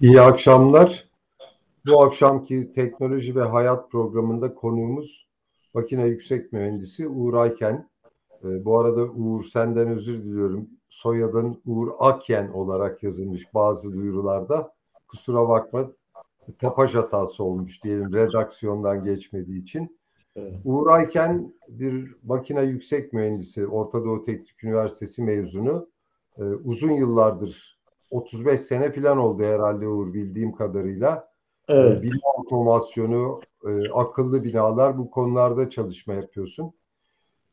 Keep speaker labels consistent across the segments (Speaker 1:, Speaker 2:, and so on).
Speaker 1: İyi akşamlar. Bu akşamki teknoloji ve hayat programında konuğumuz makine yüksek mühendisi Uğur Ayken. Ee, bu arada Uğur senden özür diliyorum. Soyadın Uğur Akyen olarak yazılmış bazı duyurularda. Kusura bakma tapaj hatası olmuş diyelim redaksiyondan geçmediği için. Evet. Uğur Ayken bir makine yüksek mühendisi, Orta Doğu Teknik Üniversitesi mezunu. Ee, uzun yıllardır 35 sene falan oldu herhalde Uğur bildiğim kadarıyla. Evet. E, bina otomasyonu, e, akıllı binalar bu konularda çalışma yapıyorsun.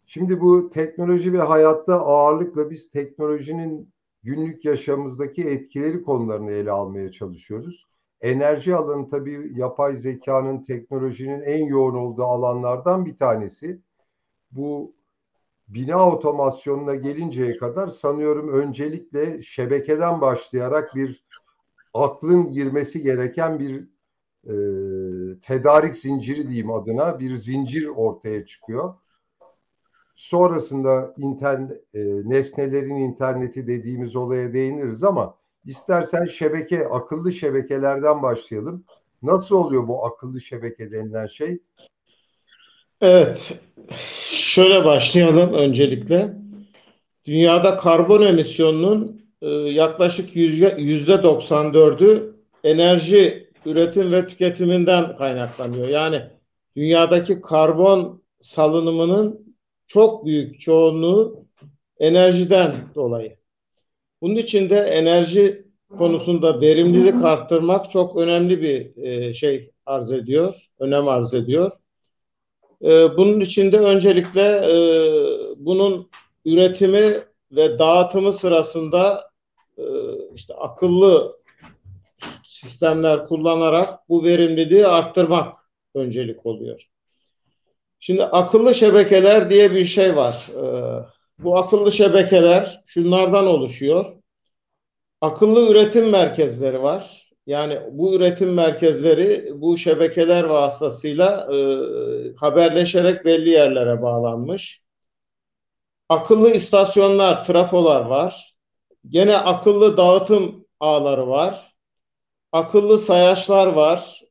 Speaker 1: Şimdi bu teknoloji ve hayatta ağırlıkla biz teknolojinin günlük yaşamımızdaki etkileri konularını ele almaya çalışıyoruz. Enerji alanı tabii yapay zekanın, teknolojinin en yoğun olduğu alanlardan bir tanesi. Bu bina otomasyonuna gelinceye kadar sanıyorum öncelikle şebekeden başlayarak bir aklın girmesi gereken bir e, tedarik zinciri diyeyim adına bir zincir ortaya çıkıyor. Sonrasında internet, e, nesnelerin interneti dediğimiz olaya değiniriz ama istersen şebeke, akıllı şebekelerden başlayalım. Nasıl oluyor bu akıllı şebeke denilen şey?
Speaker 2: Evet, şöyle başlayalım öncelikle. Dünyada karbon emisyonunun e, yaklaşık yüzde 94'ü enerji üretim ve tüketiminden kaynaklanıyor. Yani dünyadaki karbon salınımının çok büyük çoğunluğu enerjiden dolayı. Bunun için de enerji konusunda verimlilik arttırmak çok önemli bir e, şey arz ediyor, önem arz ediyor. E, bunun için de öncelikle e, bunun üretimi ve dağıtımı sırasında e, işte akıllı sistemler kullanarak bu verimliliği arttırmak öncelik oluyor. Şimdi akıllı şebekeler diye bir şey var. E, bu akıllı şebekeler şunlardan oluşuyor. Akıllı üretim merkezleri var. Yani bu üretim merkezleri bu şebekeler vasıtasıyla e, haberleşerek belli yerlere bağlanmış. Akıllı istasyonlar, trafolar var. Gene akıllı dağıtım ağları var. Akıllı sayaçlar var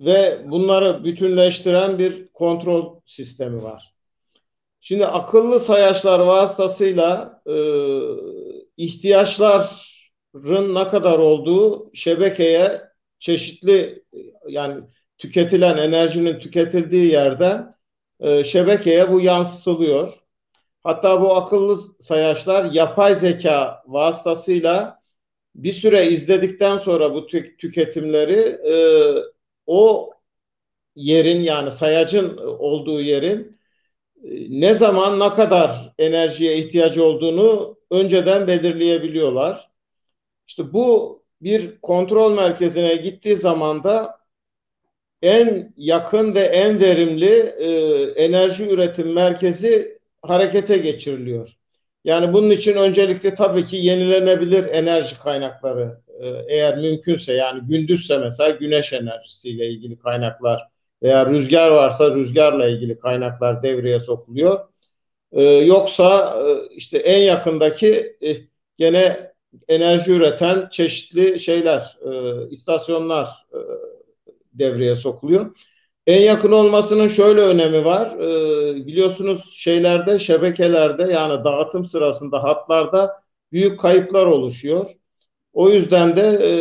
Speaker 2: ve bunları bütünleştiren bir kontrol sistemi var. Şimdi akıllı sayaçlar vasıtasıyla e, ihtiyaçlar ne kadar olduğu şebekeye çeşitli yani tüketilen enerjinin tüketildiği yerden e, şebekeye bu yansıtılıyor. Hatta bu akıllı sayaçlar yapay zeka vasıtasıyla bir süre izledikten sonra bu tü tüketimleri e, o yerin yani sayacın olduğu yerin e, ne zaman ne kadar enerjiye ihtiyacı olduğunu önceden belirleyebiliyorlar. İşte bu bir kontrol merkezine gittiği zaman da en yakın ve en verimli e, enerji üretim merkezi harekete geçiriliyor. Yani bunun için öncelikle tabii ki yenilenebilir enerji kaynakları e, eğer mümkünse yani gündüzse mesela güneş enerjisiyle ilgili kaynaklar veya rüzgar varsa rüzgarla ilgili kaynaklar devreye sokuluyor. E, yoksa e, işte en yakındaki e, gene enerji üreten çeşitli şeyler, e, istasyonlar e, devreye sokuluyor. En yakın olmasının şöyle önemi var. E, biliyorsunuz şeylerde, şebekelerde yani dağıtım sırasında hatlarda büyük kayıplar oluşuyor. O yüzden de e,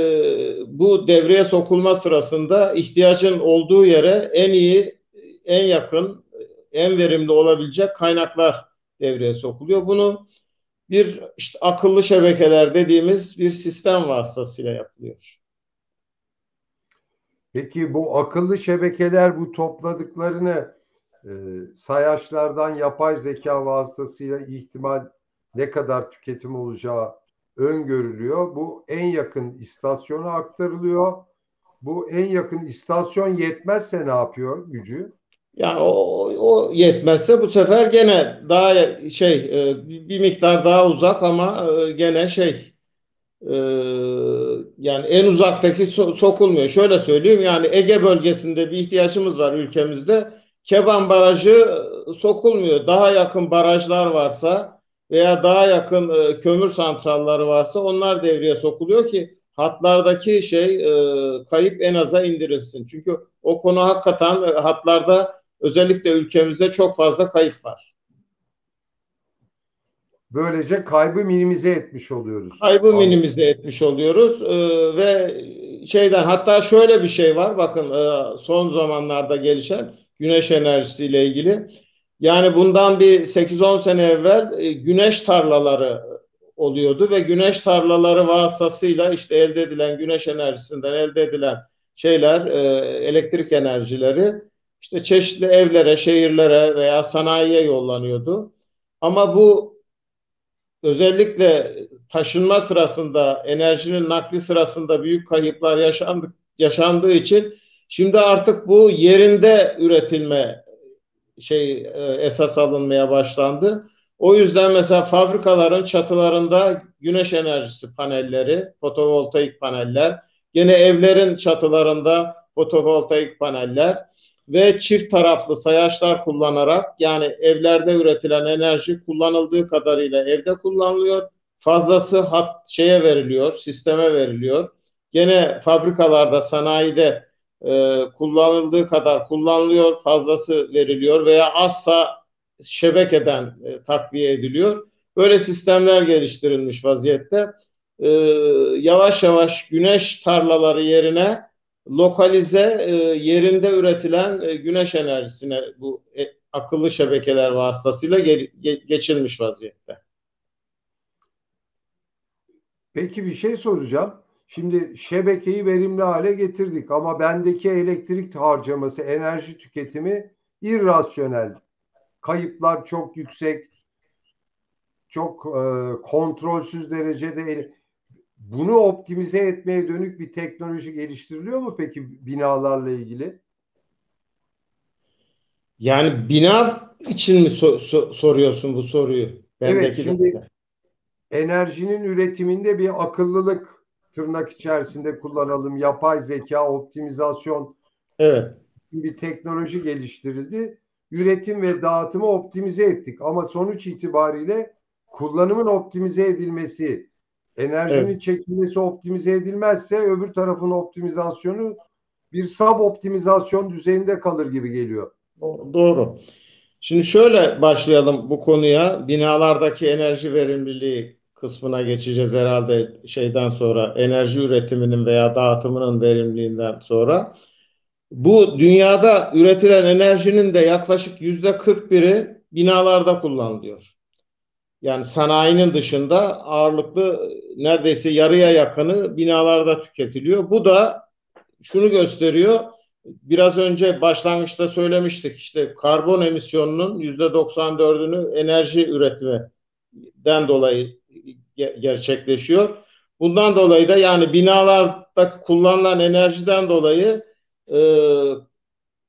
Speaker 2: bu devreye sokulma sırasında ihtiyacın olduğu yere en iyi, en yakın, en verimli olabilecek kaynaklar devreye sokuluyor. Bunu bir işte akıllı şebekeler dediğimiz bir sistem vasıtasıyla yapılıyor.
Speaker 1: Peki bu akıllı şebekeler bu topladıklarını e, sayaçlardan yapay zeka vasıtasıyla ihtimal ne kadar tüketim olacağı öngörülüyor. Bu en yakın istasyona aktarılıyor. Bu en yakın istasyon yetmezse ne yapıyor gücü?
Speaker 2: Yani o, o yetmezse bu sefer gene daha şey e, bir miktar daha uzak ama e, gene şey e, yani en uzaktaki sokulmuyor. Şöyle söyleyeyim yani Ege bölgesinde bir ihtiyaçımız var ülkemizde. Keban Barajı sokulmuyor. Daha yakın barajlar varsa veya daha yakın kömür santralları varsa onlar devreye sokuluyor ki hatlardaki şey kayıp en aza indirilsin. Çünkü o konu hakikaten hatlarda özellikle ülkemizde çok fazla kayıp var.
Speaker 1: Böylece kaybı minimize etmiş oluyoruz.
Speaker 2: Kaybı Anladım. minimize etmiş oluyoruz ee, ve şeyden hatta şöyle bir şey var bakın e, son zamanlarda gelişen güneş enerjisiyle ilgili. Yani bundan bir 8-10 sene evvel e, güneş tarlaları oluyordu ve güneş tarlaları vasıtasıyla işte elde edilen güneş enerjisinden elde edilen şeyler, e, elektrik enerjileri işte çeşitli evlere, şehirlere veya sanayiye yollanıyordu. Ama bu özellikle taşınma sırasında, enerjinin nakli sırasında büyük kayıplar yaşandı, yaşandığı için şimdi artık bu yerinde üretilme şey e, esas alınmaya başlandı. O yüzden mesela fabrikaların çatılarında güneş enerjisi panelleri, fotovoltaik paneller, gene evlerin çatılarında fotovoltaik paneller ve çift taraflı sayaçlar kullanarak yani evlerde üretilen enerji kullanıldığı kadarıyla evde kullanılıyor. Fazlası hat şeye veriliyor, sisteme veriliyor. Gene fabrikalarda, sanayide e, kullanıldığı kadar kullanılıyor, fazlası veriliyor veya azsa şebekeden e, takviye ediliyor. Böyle sistemler geliştirilmiş vaziyette. E, yavaş yavaş güneş tarlaları yerine lokalize e, yerinde üretilen e, güneş enerjisine bu e, akıllı şebekeler vasıtasıyla ge, ge, geçilmiş vaziyette.
Speaker 1: Peki bir şey soracağım. Şimdi şebekeyi verimli hale getirdik ama bendeki elektrik harcaması, enerji tüketimi irrasyonel kayıplar çok yüksek, çok e, kontrolsüz derecede bunu optimize etmeye dönük bir teknoloji geliştiriliyor mu peki binalarla ilgili?
Speaker 2: Yani bina için mi so- so- soruyorsun bu soruyu?
Speaker 1: Bendeki evet şimdi de. enerjinin üretiminde bir akıllılık tırnak içerisinde kullanalım. Yapay zeka, optimizasyon
Speaker 2: evet.
Speaker 1: bir teknoloji geliştirildi üretim ve dağıtımı optimize ettik. Ama sonuç itibariyle kullanımın optimize edilmesi, enerjinin evet. çekilmesi optimize edilmezse öbür tarafın optimizasyonu bir sub optimizasyon düzeyinde kalır gibi geliyor.
Speaker 2: Doğru. Şimdi şöyle başlayalım bu konuya. Binalardaki enerji verimliliği kısmına geçeceğiz herhalde şeyden sonra enerji üretiminin veya dağıtımının verimliliğinden sonra. Bu dünyada üretilen enerjinin de yaklaşık yüzde 41'i binalarda kullanılıyor. Yani sanayinin dışında ağırlıklı neredeyse yarıya yakını binalarda tüketiliyor. Bu da şunu gösteriyor. Biraz önce başlangıçta söylemiştik işte karbon emisyonunun yüzde 94'ünü enerji üretiminden dolayı gerçekleşiyor. Bundan dolayı da yani binalarda kullanılan enerjiden dolayı e,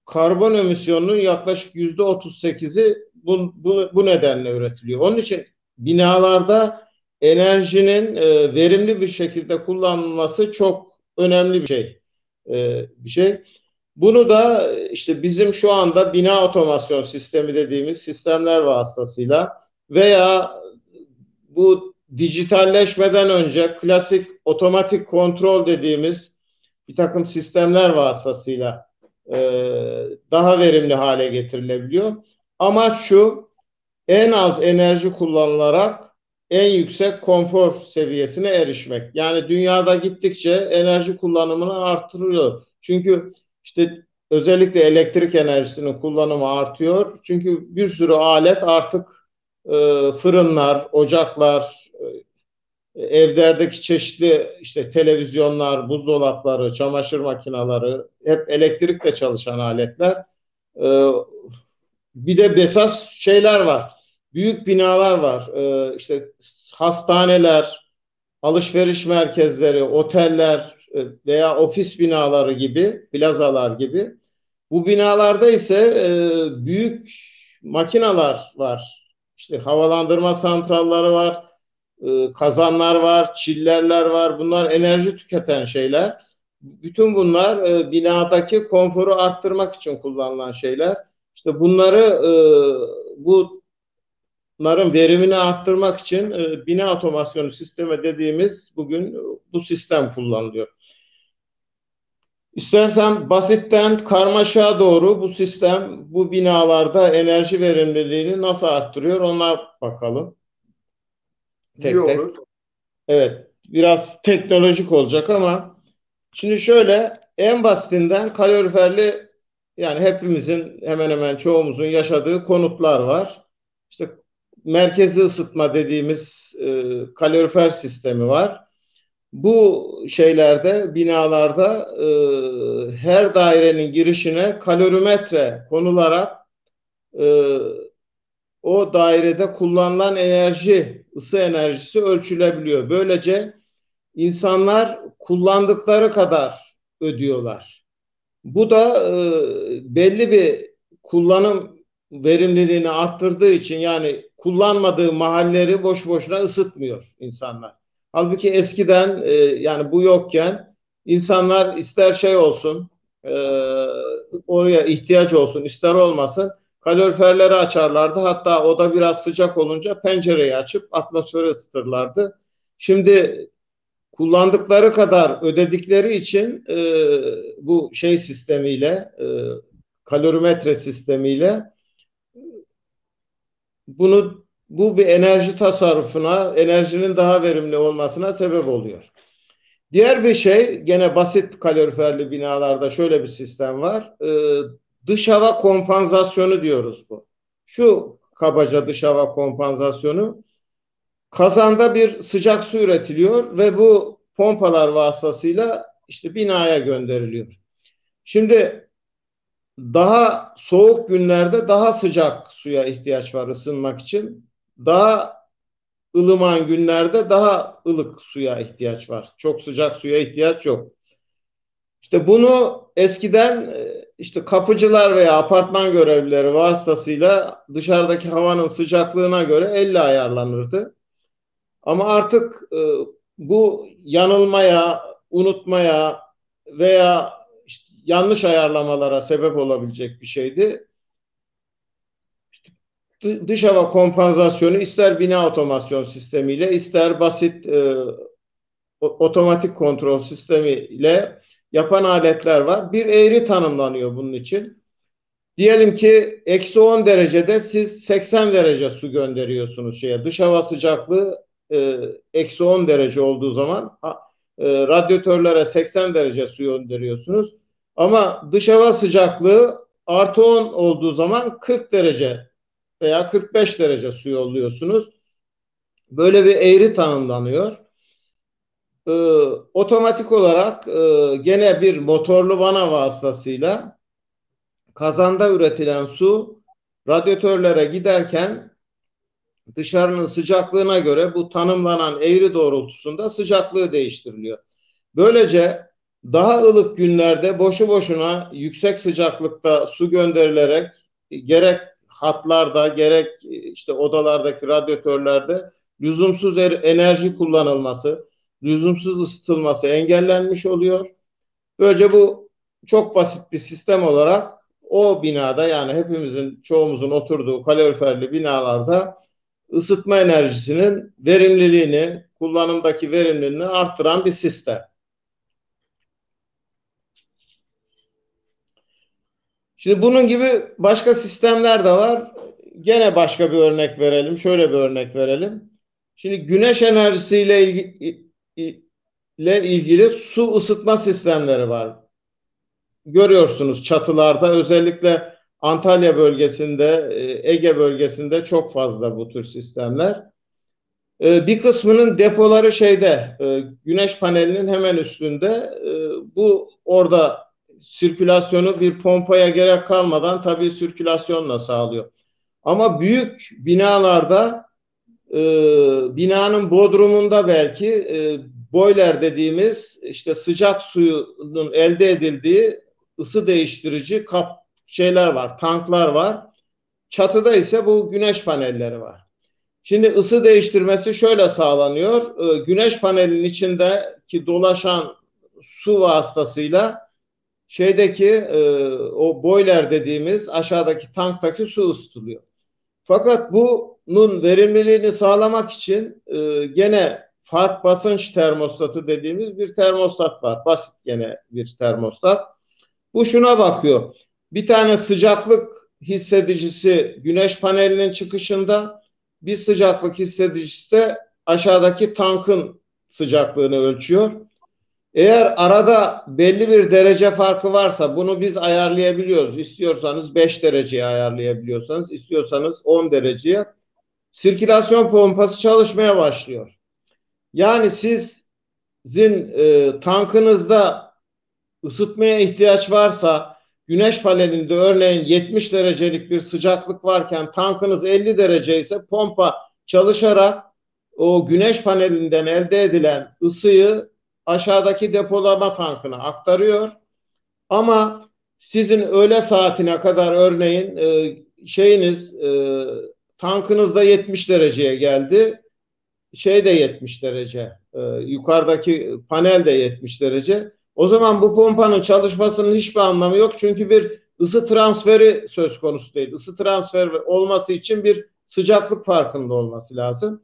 Speaker 2: karbon emisyonunun yaklaşık yüzde 38'i bu, bu, bu nedenle üretiliyor. Onun için binalarda enerjinin e, verimli bir şekilde kullanılması çok önemli bir şey. E, bir şey. Bunu da işte bizim şu anda bina otomasyon sistemi dediğimiz sistemler vasıtasıyla veya bu dijitalleşmeden önce klasik otomatik kontrol dediğimiz bir takım sistemler vasıtasıyla e, daha verimli hale getirilebiliyor. Amaç şu en az enerji kullanılarak en yüksek konfor seviyesine erişmek. Yani dünyada gittikçe enerji kullanımını arttırıyor. Çünkü işte özellikle elektrik enerjisinin kullanımı artıyor. Çünkü bir sürü alet artık e, fırınlar, ocaklar, evlerdeki çeşitli işte televizyonlar, buzdolapları, çamaşır makineleri hep elektrikle çalışan aletler. Ee, bir de besas şeyler var. Büyük binalar var. Ee, işte hastaneler, alışveriş merkezleri, oteller e, veya ofis binaları gibi, plazalar gibi. Bu binalarda ise e, büyük makinalar var. İşte havalandırma santralları var e, kazanlar var, çillerler var. Bunlar enerji tüketen şeyler. Bütün bunlar e, binadaki konforu arttırmak için kullanılan şeyler. İşte bunları e, bu binaların verimini arttırmak için e, bina otomasyonu sistemi dediğimiz bugün bu sistem kullanılıyor. İstersen basitten karmaşa doğru bu sistem bu binalarda enerji verimliliğini nasıl arttırıyor ona bakalım. Tek tek. Evet, biraz teknolojik olacak ama şimdi şöyle en basitinden kaloriferli yani hepimizin hemen hemen çoğumuzun yaşadığı konutlar var. İşte merkezi ısıtma dediğimiz e, kalorifer sistemi var. Bu şeylerde, binalarda e, her dairenin girişine kalorimetre konularak e, o dairede kullanılan enerji, ısı enerjisi ölçülebiliyor. Böylece insanlar kullandıkları kadar ödüyorlar. Bu da e, belli bir kullanım verimliliğini arttırdığı için yani kullanmadığı mahalleri boş boşuna ısıtmıyor insanlar. Halbuki eskiden e, yani bu yokken insanlar ister şey olsun e, oraya ihtiyaç olsun ister olmasın kaloriferleri açarlardı. Hatta oda biraz sıcak olunca pencereyi açıp atmosferi ısıtırlardı. Şimdi kullandıkları kadar ödedikleri için e, bu şey sistemiyle e, kalorimetre sistemiyle bunu bu bir enerji tasarrufuna, enerjinin daha verimli olmasına sebep oluyor. Diğer bir şey gene basit kaloriferli binalarda şöyle bir sistem var. Ee, dış hava kompansasyonu diyoruz bu. Şu kabaca dış hava kompansasyonu kazanda bir sıcak su üretiliyor ve bu pompalar vasıtasıyla işte binaya gönderiliyor. Şimdi daha soğuk günlerde daha sıcak suya ihtiyaç var ısınmak için. Daha ılıman günlerde daha ılık suya ihtiyaç var. Çok sıcak suya ihtiyaç yok. İşte bunu eskiden e, işte kapıcılar veya apartman görevlileri vasıtasıyla dışarıdaki havanın sıcaklığına göre elle ayarlanırdı. Ama artık e, bu yanılmaya, unutmaya veya yanlış ayarlamalara sebep olabilecek bir şeydi dış hava kompansasyonu ister bina otomasyon sistemiyle ister basit e, otomatik kontrol sistemiyle yapan aletler var. Bir eğri tanımlanıyor bunun için. Diyelim ki eksi 10 derecede siz 80 derece su gönderiyorsunuz şeye. Dış hava sıcaklığı e, eksi 10 derece olduğu zaman e, radyatörlere 80 derece su gönderiyorsunuz. Ama dış hava sıcaklığı artı 10 olduğu zaman 40 derece veya 45 derece su yolluyorsunuz. Böyle bir eğri tanımlanıyor. Ee, otomatik olarak e, gene bir motorlu vana vasıtasıyla kazanda üretilen su radyatörlere giderken dışarının sıcaklığına göre bu tanımlanan eğri doğrultusunda sıcaklığı değiştiriliyor. Böylece daha ılık günlerde boşu boşuna yüksek sıcaklıkta su gönderilerek gerek hatlarda gerek işte odalardaki radyatörlerde lüzumsuz er, enerji kullanılması, lüzumsuz ısıtılması engellenmiş oluyor. Böylece bu çok basit bir sistem olarak o binada yani hepimizin çoğumuzun oturduğu kaloriferli binalarda ısıtma enerjisinin verimliliğini, kullanımdaki verimliliğini arttıran bir sistem. Şimdi bunun gibi başka sistemler de var. Gene başka bir örnek verelim. Şöyle bir örnek verelim. Şimdi güneş enerjisiyle ilgili, ile ilgili su ısıtma sistemleri var. Görüyorsunuz çatılarda özellikle Antalya bölgesinde, e, Ege bölgesinde çok fazla bu tür sistemler. E, bir kısmının depoları şeyde, e, güneş panelinin hemen üstünde. Bu orada sirkülasyonu bir pompaya gerek kalmadan tabii sirkülasyonla sağlıyor. Ama büyük binalarda e, binanın bodrumunda belki e, boiler dediğimiz işte sıcak suyunun elde edildiği ısı değiştirici kap şeyler var, tanklar var. Çatıda ise bu güneş panelleri var. Şimdi ısı değiştirmesi şöyle sağlanıyor. E, güneş panelinin içindeki dolaşan su vasıtasıyla şeydeki e, o boiler dediğimiz aşağıdaki tanktaki su ısıtılıyor. Fakat bu bunun verimliliğini sağlamak için e, gene fark basınç termostatı dediğimiz bir termostat var. Basit gene bir termostat. Bu şuna bakıyor. Bir tane sıcaklık hissedicisi güneş panelinin çıkışında bir sıcaklık hissedicisi de aşağıdaki tankın sıcaklığını ölçüyor. Eğer arada belli bir derece farkı varsa bunu biz ayarlayabiliyoruz. İstiyorsanız 5 dereceye ayarlayabiliyorsanız, istiyorsanız 10 dereceye sirkülasyon pompası çalışmaya başlıyor. Yani sizin e, tankınızda ısıtmaya ihtiyaç varsa güneş panelinde örneğin 70 derecelik bir sıcaklık varken tankınız 50 derece ise pompa çalışarak o güneş panelinden elde edilen ısıyı aşağıdaki depolama tankına aktarıyor. Ama sizin öğle saatine kadar örneğin e, şeyiniz e, tankınızda 70 dereceye geldi. Şey de 70 derece. E, yukarıdaki panel de 70 derece. O zaman bu pompanın çalışmasının hiçbir anlamı yok. Çünkü bir ısı transferi söz konusu değil. Isı transferi olması için bir sıcaklık farkında olması lazım.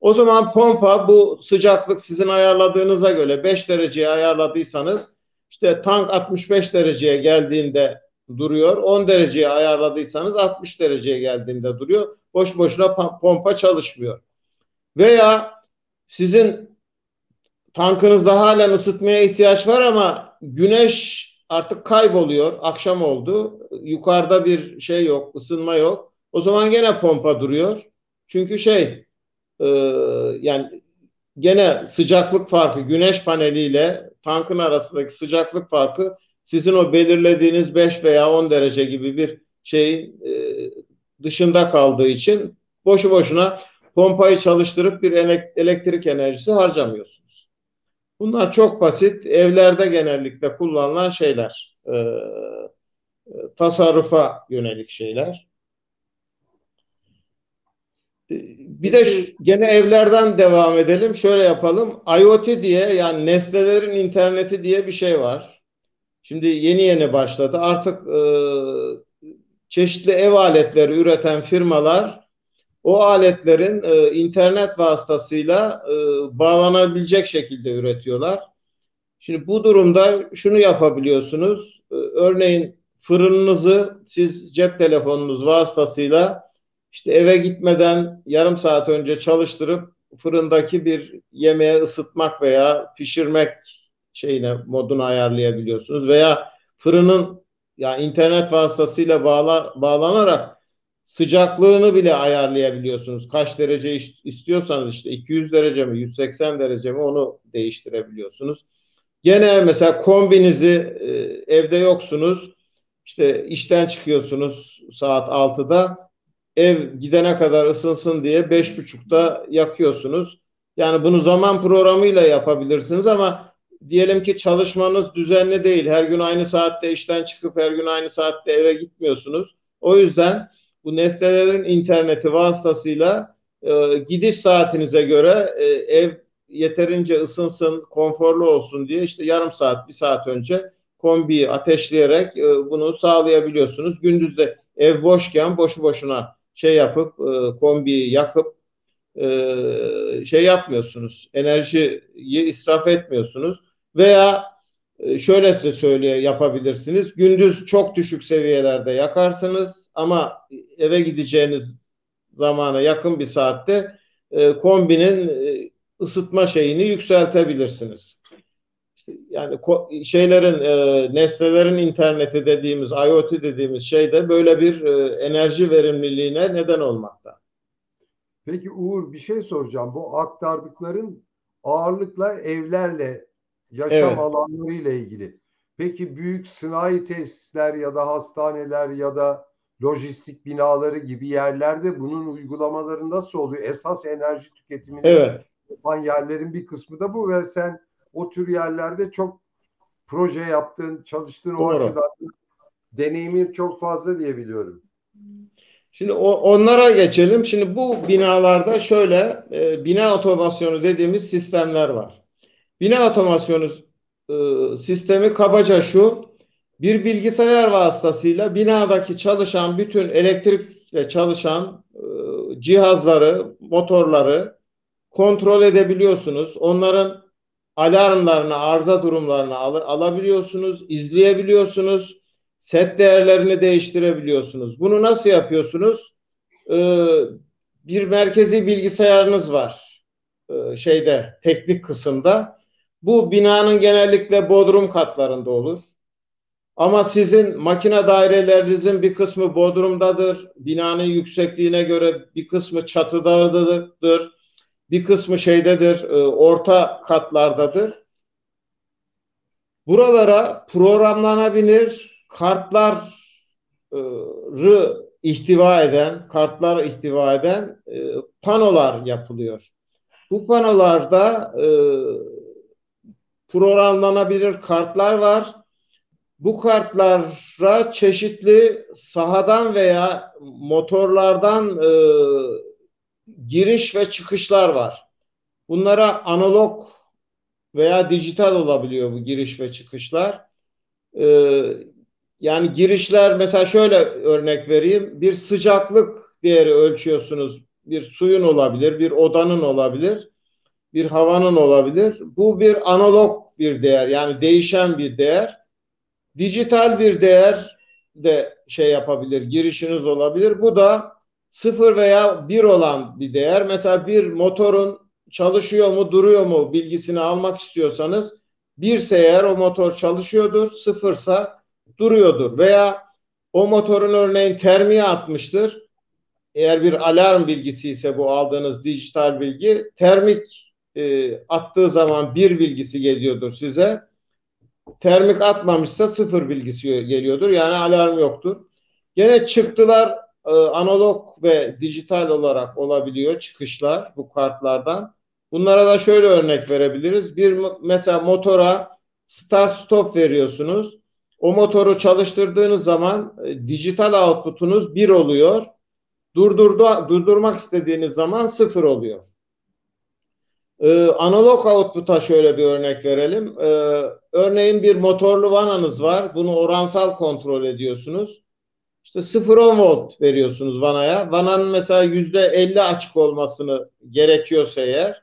Speaker 2: O zaman pompa bu sıcaklık sizin ayarladığınıza göre 5 dereceye ayarladıysanız işte tank 65 dereceye geldiğinde duruyor. 10 dereceye ayarladıysanız 60 dereceye geldiğinde duruyor. Boş boşuna pompa çalışmıyor. Veya sizin tankınızda halen ısıtmaya ihtiyaç var ama güneş artık kayboluyor. Akşam oldu. Yukarıda bir şey yok, ısınma yok. O zaman gene pompa duruyor. Çünkü şey e, yani gene sıcaklık farkı güneş paneliyle tankın arasındaki sıcaklık farkı sizin o belirlediğiniz 5 veya 10 derece gibi bir şey e, dışında kaldığı için boşu boşuna pompayı çalıştırıp bir elektrik enerjisi harcamıyorsunuz. Bunlar çok basit. Evlerde genellikle kullanılan şeyler. E, e tasarrufa yönelik şeyler. Bir de şu, gene evlerden devam edelim. Şöyle yapalım. IoT diye yani nesnelerin interneti diye bir şey var. Şimdi yeni yeni başladı. Artık e, çeşitli ev aletleri üreten firmalar o aletlerin e, internet vasıtasıyla e, bağlanabilecek şekilde üretiyorlar. Şimdi bu durumda şunu yapabiliyorsunuz. E, örneğin fırınınızı siz cep telefonunuz vasıtasıyla işte eve gitmeden yarım saat önce çalıştırıp fırındaki bir yemeği ısıtmak veya pişirmek şeyine modunu ayarlayabiliyorsunuz veya fırının yani internet vasıtasıyla bağla, bağlanarak sıcaklığını bile ayarlayabiliyorsunuz. Kaç derece istiyorsanız işte 200 derece mi 180 derece mi onu değiştirebiliyorsunuz. Gene mesela kombinizi e, evde yoksunuz. İşte işten çıkıyorsunuz saat 6'da ev gidene kadar ısınsın diye beş buçukta yakıyorsunuz. Yani bunu zaman programıyla yapabilirsiniz ama diyelim ki çalışmanız düzenli değil. Her gün aynı saatte işten çıkıp her gün aynı saatte eve gitmiyorsunuz. O yüzden bu nesnelerin interneti vasıtasıyla e, gidiş saatinize göre e, ev yeterince ısınsın, konforlu olsun diye işte yarım saat, bir saat önce kombiyi ateşleyerek e, bunu sağlayabiliyorsunuz. Gündüzde ev boşken boşu boşuna şey yapıp e, kombiyi yakıp e, şey yapmıyorsunuz. Enerjiyi israf etmiyorsunuz. Veya e, şöyle de söyleye yapabilirsiniz. Gündüz çok düşük seviyelerde yakarsınız ama eve gideceğiniz zamana yakın bir saatte e, kombinin e, ısıtma şeyini yükseltebilirsiniz yani şeylerin e, nesnelerin interneti dediğimiz IoT dediğimiz şeyde böyle bir e, enerji verimliliğine neden olmakta.
Speaker 1: Peki Uğur bir şey soracağım. Bu aktardıkların ağırlıkla evlerle yaşam evet. alanlarıyla ilgili. Peki büyük sanayi tesisler ya da hastaneler ya da lojistik binaları gibi yerlerde bunun uygulamaları nasıl oluyor? Esas enerji tüketimini evet. yapan yerlerin bir kısmı da bu ve sen o tür yerlerde çok proje yaptığın, çalıştığın Doğru. o açıdan deneyimin çok fazla diye biliyorum.
Speaker 2: Şimdi o, onlara geçelim. Şimdi bu binalarda şöyle e, bina otomasyonu dediğimiz sistemler var. Bina otomasyonu e, sistemi kabaca şu. Bir bilgisayar vasıtasıyla binadaki çalışan bütün elektrikle çalışan e, cihazları, motorları kontrol edebiliyorsunuz. Onların alarmlarını, arıza durumlarını al alabiliyorsunuz, izleyebiliyorsunuz, set değerlerini değiştirebiliyorsunuz. Bunu nasıl yapıyorsunuz? Ee, bir merkezi bilgisayarınız var ee, şeyde teknik kısımda. Bu binanın genellikle bodrum katlarında olur. Ama sizin makine dairelerinizin bir kısmı bodrumdadır. Binanın yüksekliğine göre bir kısmı çatıdadır. Bir kısmı şeydedir, e, orta katlardadır. Buralara programlanabilir kartları ihtiva eden, kartlar ihtiva eden e, panolar yapılıyor. Bu panolarda e, programlanabilir kartlar var bu kartlara çeşitli sahadan veya motorlardan e, giriş ve çıkışlar var. Bunlara analog veya dijital olabiliyor bu giriş ve çıkışlar. E, yani girişler mesela şöyle örnek vereyim. Bir sıcaklık değeri ölçüyorsunuz. Bir suyun olabilir, bir odanın olabilir, bir havanın olabilir. Bu bir analog bir değer yani değişen bir değer. Dijital bir değer de şey yapabilir, girişiniz olabilir. Bu da sıfır veya bir olan bir değer. Mesela bir motorun çalışıyor mu, duruyor mu bilgisini almak istiyorsanız birse eğer o motor çalışıyordur, sıfırsa duruyordur. Veya o motorun örneğin termiğe atmıştır. Eğer bir alarm bilgisi ise bu aldığınız dijital bilgi, termik e, attığı zaman bir bilgisi geliyordur size termik atmamışsa sıfır bilgisi geliyordur. Yani alarm yoktur. Gene çıktılar e, analog ve dijital olarak olabiliyor çıkışlar bu kartlardan. Bunlara da şöyle örnek verebiliriz. Bir mesela motora start stop veriyorsunuz. O motoru çalıştırdığınız zaman e, dijital output'unuz bir oluyor. Durdurdu, durdurmak istediğiniz zaman sıfır oluyor. Ee, analog output'a şöyle bir örnek verelim. Ee, örneğin bir motorlu vananız var. Bunu oransal kontrol ediyorsunuz. İşte 0-10 volt veriyorsunuz vanaya. Vananın mesela %50 açık olmasını gerekiyorsa eğer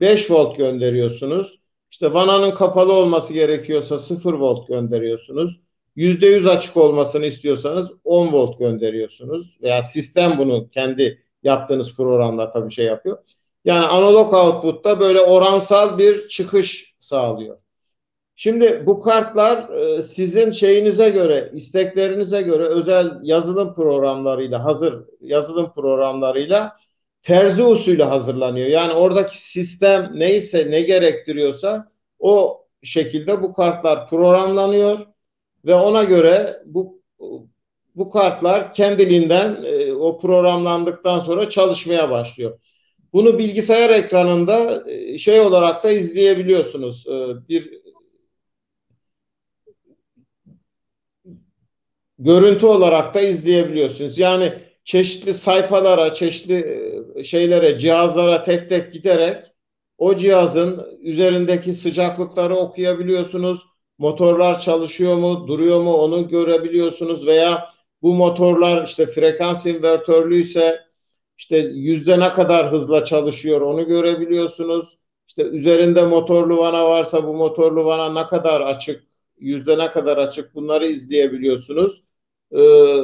Speaker 2: 5 volt gönderiyorsunuz. İşte vananın kapalı olması gerekiyorsa 0 volt gönderiyorsunuz. %100 açık olmasını istiyorsanız 10 volt gönderiyorsunuz. Veya sistem bunu kendi yaptığınız programla tabii şey yapıyor. Yani analog output'ta böyle oransal bir çıkış sağlıyor. Şimdi bu kartlar e, sizin şeyinize göre, isteklerinize göre özel yazılım programlarıyla, hazır yazılım programlarıyla terzi usulü hazırlanıyor. Yani oradaki sistem neyse, ne gerektiriyorsa o şekilde bu kartlar programlanıyor ve ona göre bu bu kartlar kendiliğinden e, o programlandıktan sonra çalışmaya başlıyor. Bunu bilgisayar ekranında e, şey olarak da izleyebiliyorsunuz. Bir görüntü olarak da izleyebiliyorsunuz. Yani çeşitli sayfalara, çeşitli e, şeylere, cihazlara tek tek giderek o cihazın üzerindeki sıcaklıkları okuyabiliyorsunuz. Motorlar çalışıyor mu, duruyor mu onu görebiliyorsunuz veya bu motorlar işte frekans invertörlüyse işte yüzde ne kadar hızla çalışıyor onu görebiliyorsunuz. İşte üzerinde motorlu vana varsa bu motorlu vana ne kadar açık, yüzde ne kadar açık bunları izleyebiliyorsunuz. Ee,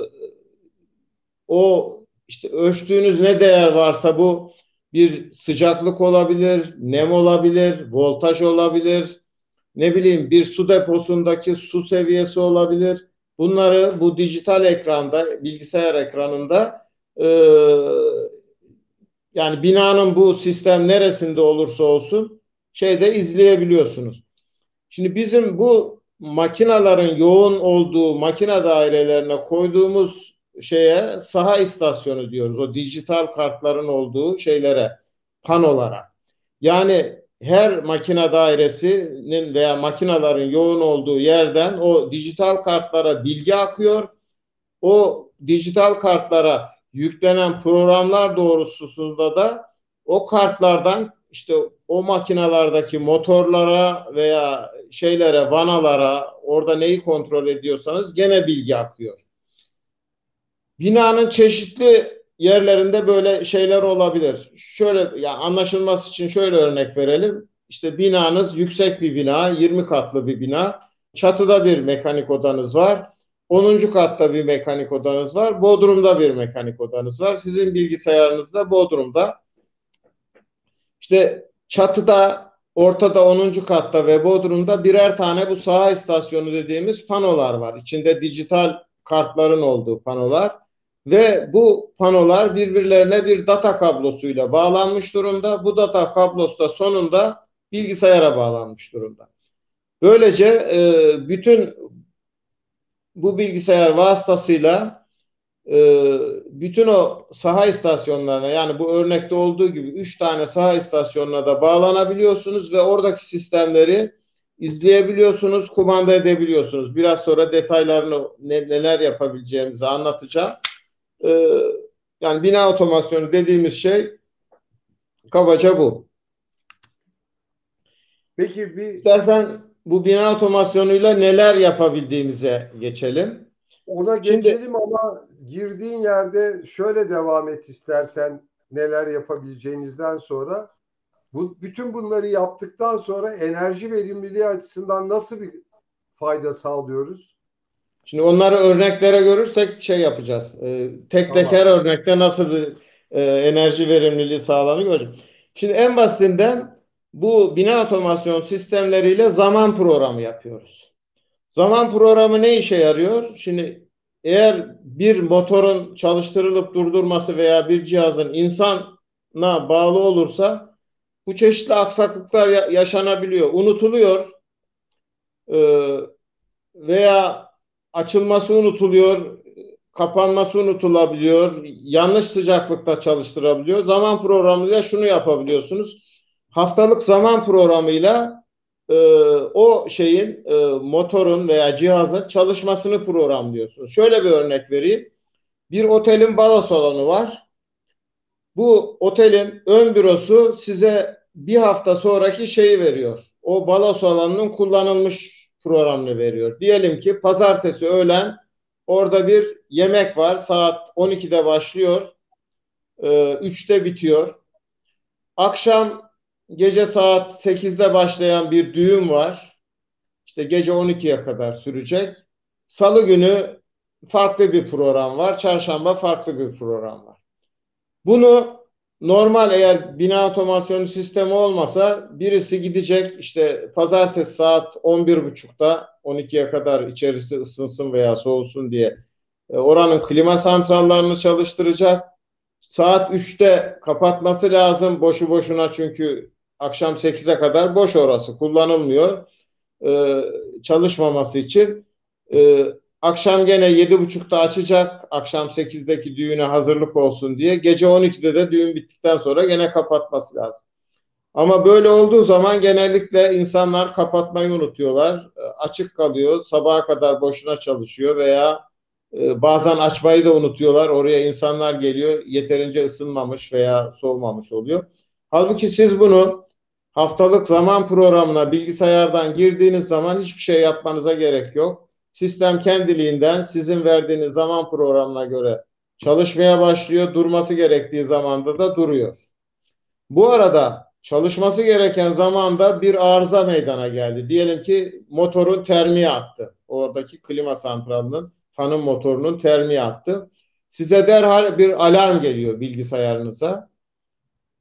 Speaker 2: o işte ölçtüğünüz ne değer varsa bu bir sıcaklık olabilir, nem olabilir, voltaj olabilir, ne bileyim bir su deposundaki su seviyesi olabilir. Bunları bu dijital ekranda, bilgisayar ekranında e, yani binanın bu sistem neresinde olursa olsun şeyde izleyebiliyorsunuz. Şimdi bizim bu makinaların yoğun olduğu makine dairelerine koyduğumuz şeye saha istasyonu diyoruz. O dijital kartların olduğu şeylere, panolara. Yani her makine dairesinin veya makinaların yoğun olduğu yerden o dijital kartlara bilgi akıyor. O dijital kartlara yüklenen programlar doğrultusunda da o kartlardan işte o makinalardaki motorlara veya şeylere, vanalara orada neyi kontrol ediyorsanız gene bilgi akıyor. Binanın çeşitli yerlerinde böyle şeyler olabilir. Şöyle yani anlaşılması için şöyle örnek verelim. İşte binanız yüksek bir bina, 20 katlı bir bina. Çatıda bir mekanik odanız var. 10. katta bir mekanik odanız var. Bodrum'da bir mekanik odanız var. Sizin bilgisayarınız da Bodrum'da. İşte çatıda, ortada 10. katta ve Bodrum'da birer tane bu saha istasyonu dediğimiz panolar var. İçinde dijital kartların olduğu panolar. Ve bu panolar birbirlerine bir data kablosuyla bağlanmış durumda. Bu data kablosu da sonunda bilgisayara bağlanmış durumda. Böylece e, bütün bu bilgisayar vasıtasıyla bütün o saha istasyonlarına yani bu örnekte olduğu gibi üç tane saha istasyonuna da bağlanabiliyorsunuz ve oradaki sistemleri izleyebiliyorsunuz, kumanda edebiliyorsunuz. Biraz sonra detaylarını ne, neler yapabileceğimizi anlatacağım. Ee, yani bina otomasyonu dediğimiz şey kabaca bu.
Speaker 1: Peki bir
Speaker 2: İstersen bu bina otomasyonuyla neler yapabildiğimize geçelim.
Speaker 1: Ona geçelim Şimdi, ama girdiğin yerde şöyle devam et istersen neler yapabileceğinizden sonra. Bu, bütün bunları yaptıktan sonra enerji verimliliği açısından nasıl bir fayda sağlıyoruz?
Speaker 2: Şimdi onları örneklere görürsek şey yapacağız. Ee, tek tek her örnekte nasıl bir e, enerji verimliliği sağlanıyor göreceğiz. Şimdi en basitinden bu bina otomasyon sistemleriyle zaman programı yapıyoruz. Zaman programı ne işe yarıyor? Şimdi eğer bir motorun çalıştırılıp durdurması veya bir cihazın insana bağlı olursa bu çeşitli aksaklıklar yaşanabiliyor, unutuluyor ee, veya açılması unutuluyor, kapanması unutulabiliyor, yanlış sıcaklıkta çalıştırabiliyor. Zaman programıyla şunu yapabiliyorsunuz. Haftalık zaman programıyla e, o şeyin e, motorun veya cihazın çalışmasını programlıyorsunuz. Şöyle bir örnek vereyim. Bir otelin balo salonu var. Bu otelin ön bürosu size bir hafta sonraki şeyi veriyor. O balo salonunun kullanılmış programını veriyor. Diyelim ki pazartesi öğlen orada bir yemek var. Saat 12'de başlıyor. E, 3'te bitiyor. Akşam gece saat 8'de başlayan bir düğün var. İşte gece 12'ye kadar sürecek. Salı günü farklı bir program var. Çarşamba farklı bir program var. Bunu normal eğer bina otomasyonu sistemi olmasa birisi gidecek işte pazartesi saat 11.30'da 12'ye kadar içerisi ısınsın veya soğusun diye e, oranın klima santrallerini çalıştıracak. Saat 3'te kapatması lazım boşu boşuna çünkü akşam 8'e kadar boş orası kullanılmıyor. Ee, çalışmaması için. Ee, akşam gene 7.30'da açacak. Akşam 8'deki düğüne hazırlık olsun diye. Gece 12'de de düğün bittikten sonra gene kapatması lazım. Ama böyle olduğu zaman genellikle insanlar kapatmayı unutuyorlar. Ee, açık kalıyor. Sabaha kadar boşuna çalışıyor veya e, bazen açmayı da unutuyorlar. Oraya insanlar geliyor. Yeterince ısınmamış veya soğumamış oluyor. Halbuki siz bunu haftalık zaman programına bilgisayardan girdiğiniz zaman hiçbir şey yapmanıza gerek yok. Sistem kendiliğinden sizin verdiğiniz zaman programına göre çalışmaya başlıyor. Durması gerektiği zamanda da duruyor. Bu arada çalışması gereken zamanda bir arıza meydana geldi. Diyelim ki motorun termiği attı. Oradaki klima santralının fanın motorunun termiği attı. Size derhal bir alarm geliyor bilgisayarınıza.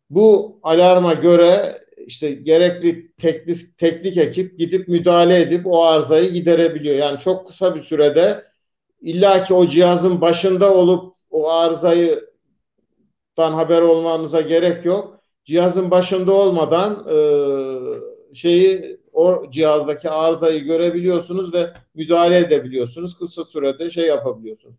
Speaker 2: Bu alarma göre işte gerekli teknik, teknik ekip gidip müdahale edip o arızayı giderebiliyor. Yani çok kısa bir sürede illa ki o cihazın başında olup o arızayı haber olmanıza gerek yok. Cihazın başında olmadan e, şeyi o cihazdaki arızayı görebiliyorsunuz ve müdahale edebiliyorsunuz. Kısa sürede şey yapabiliyorsunuz.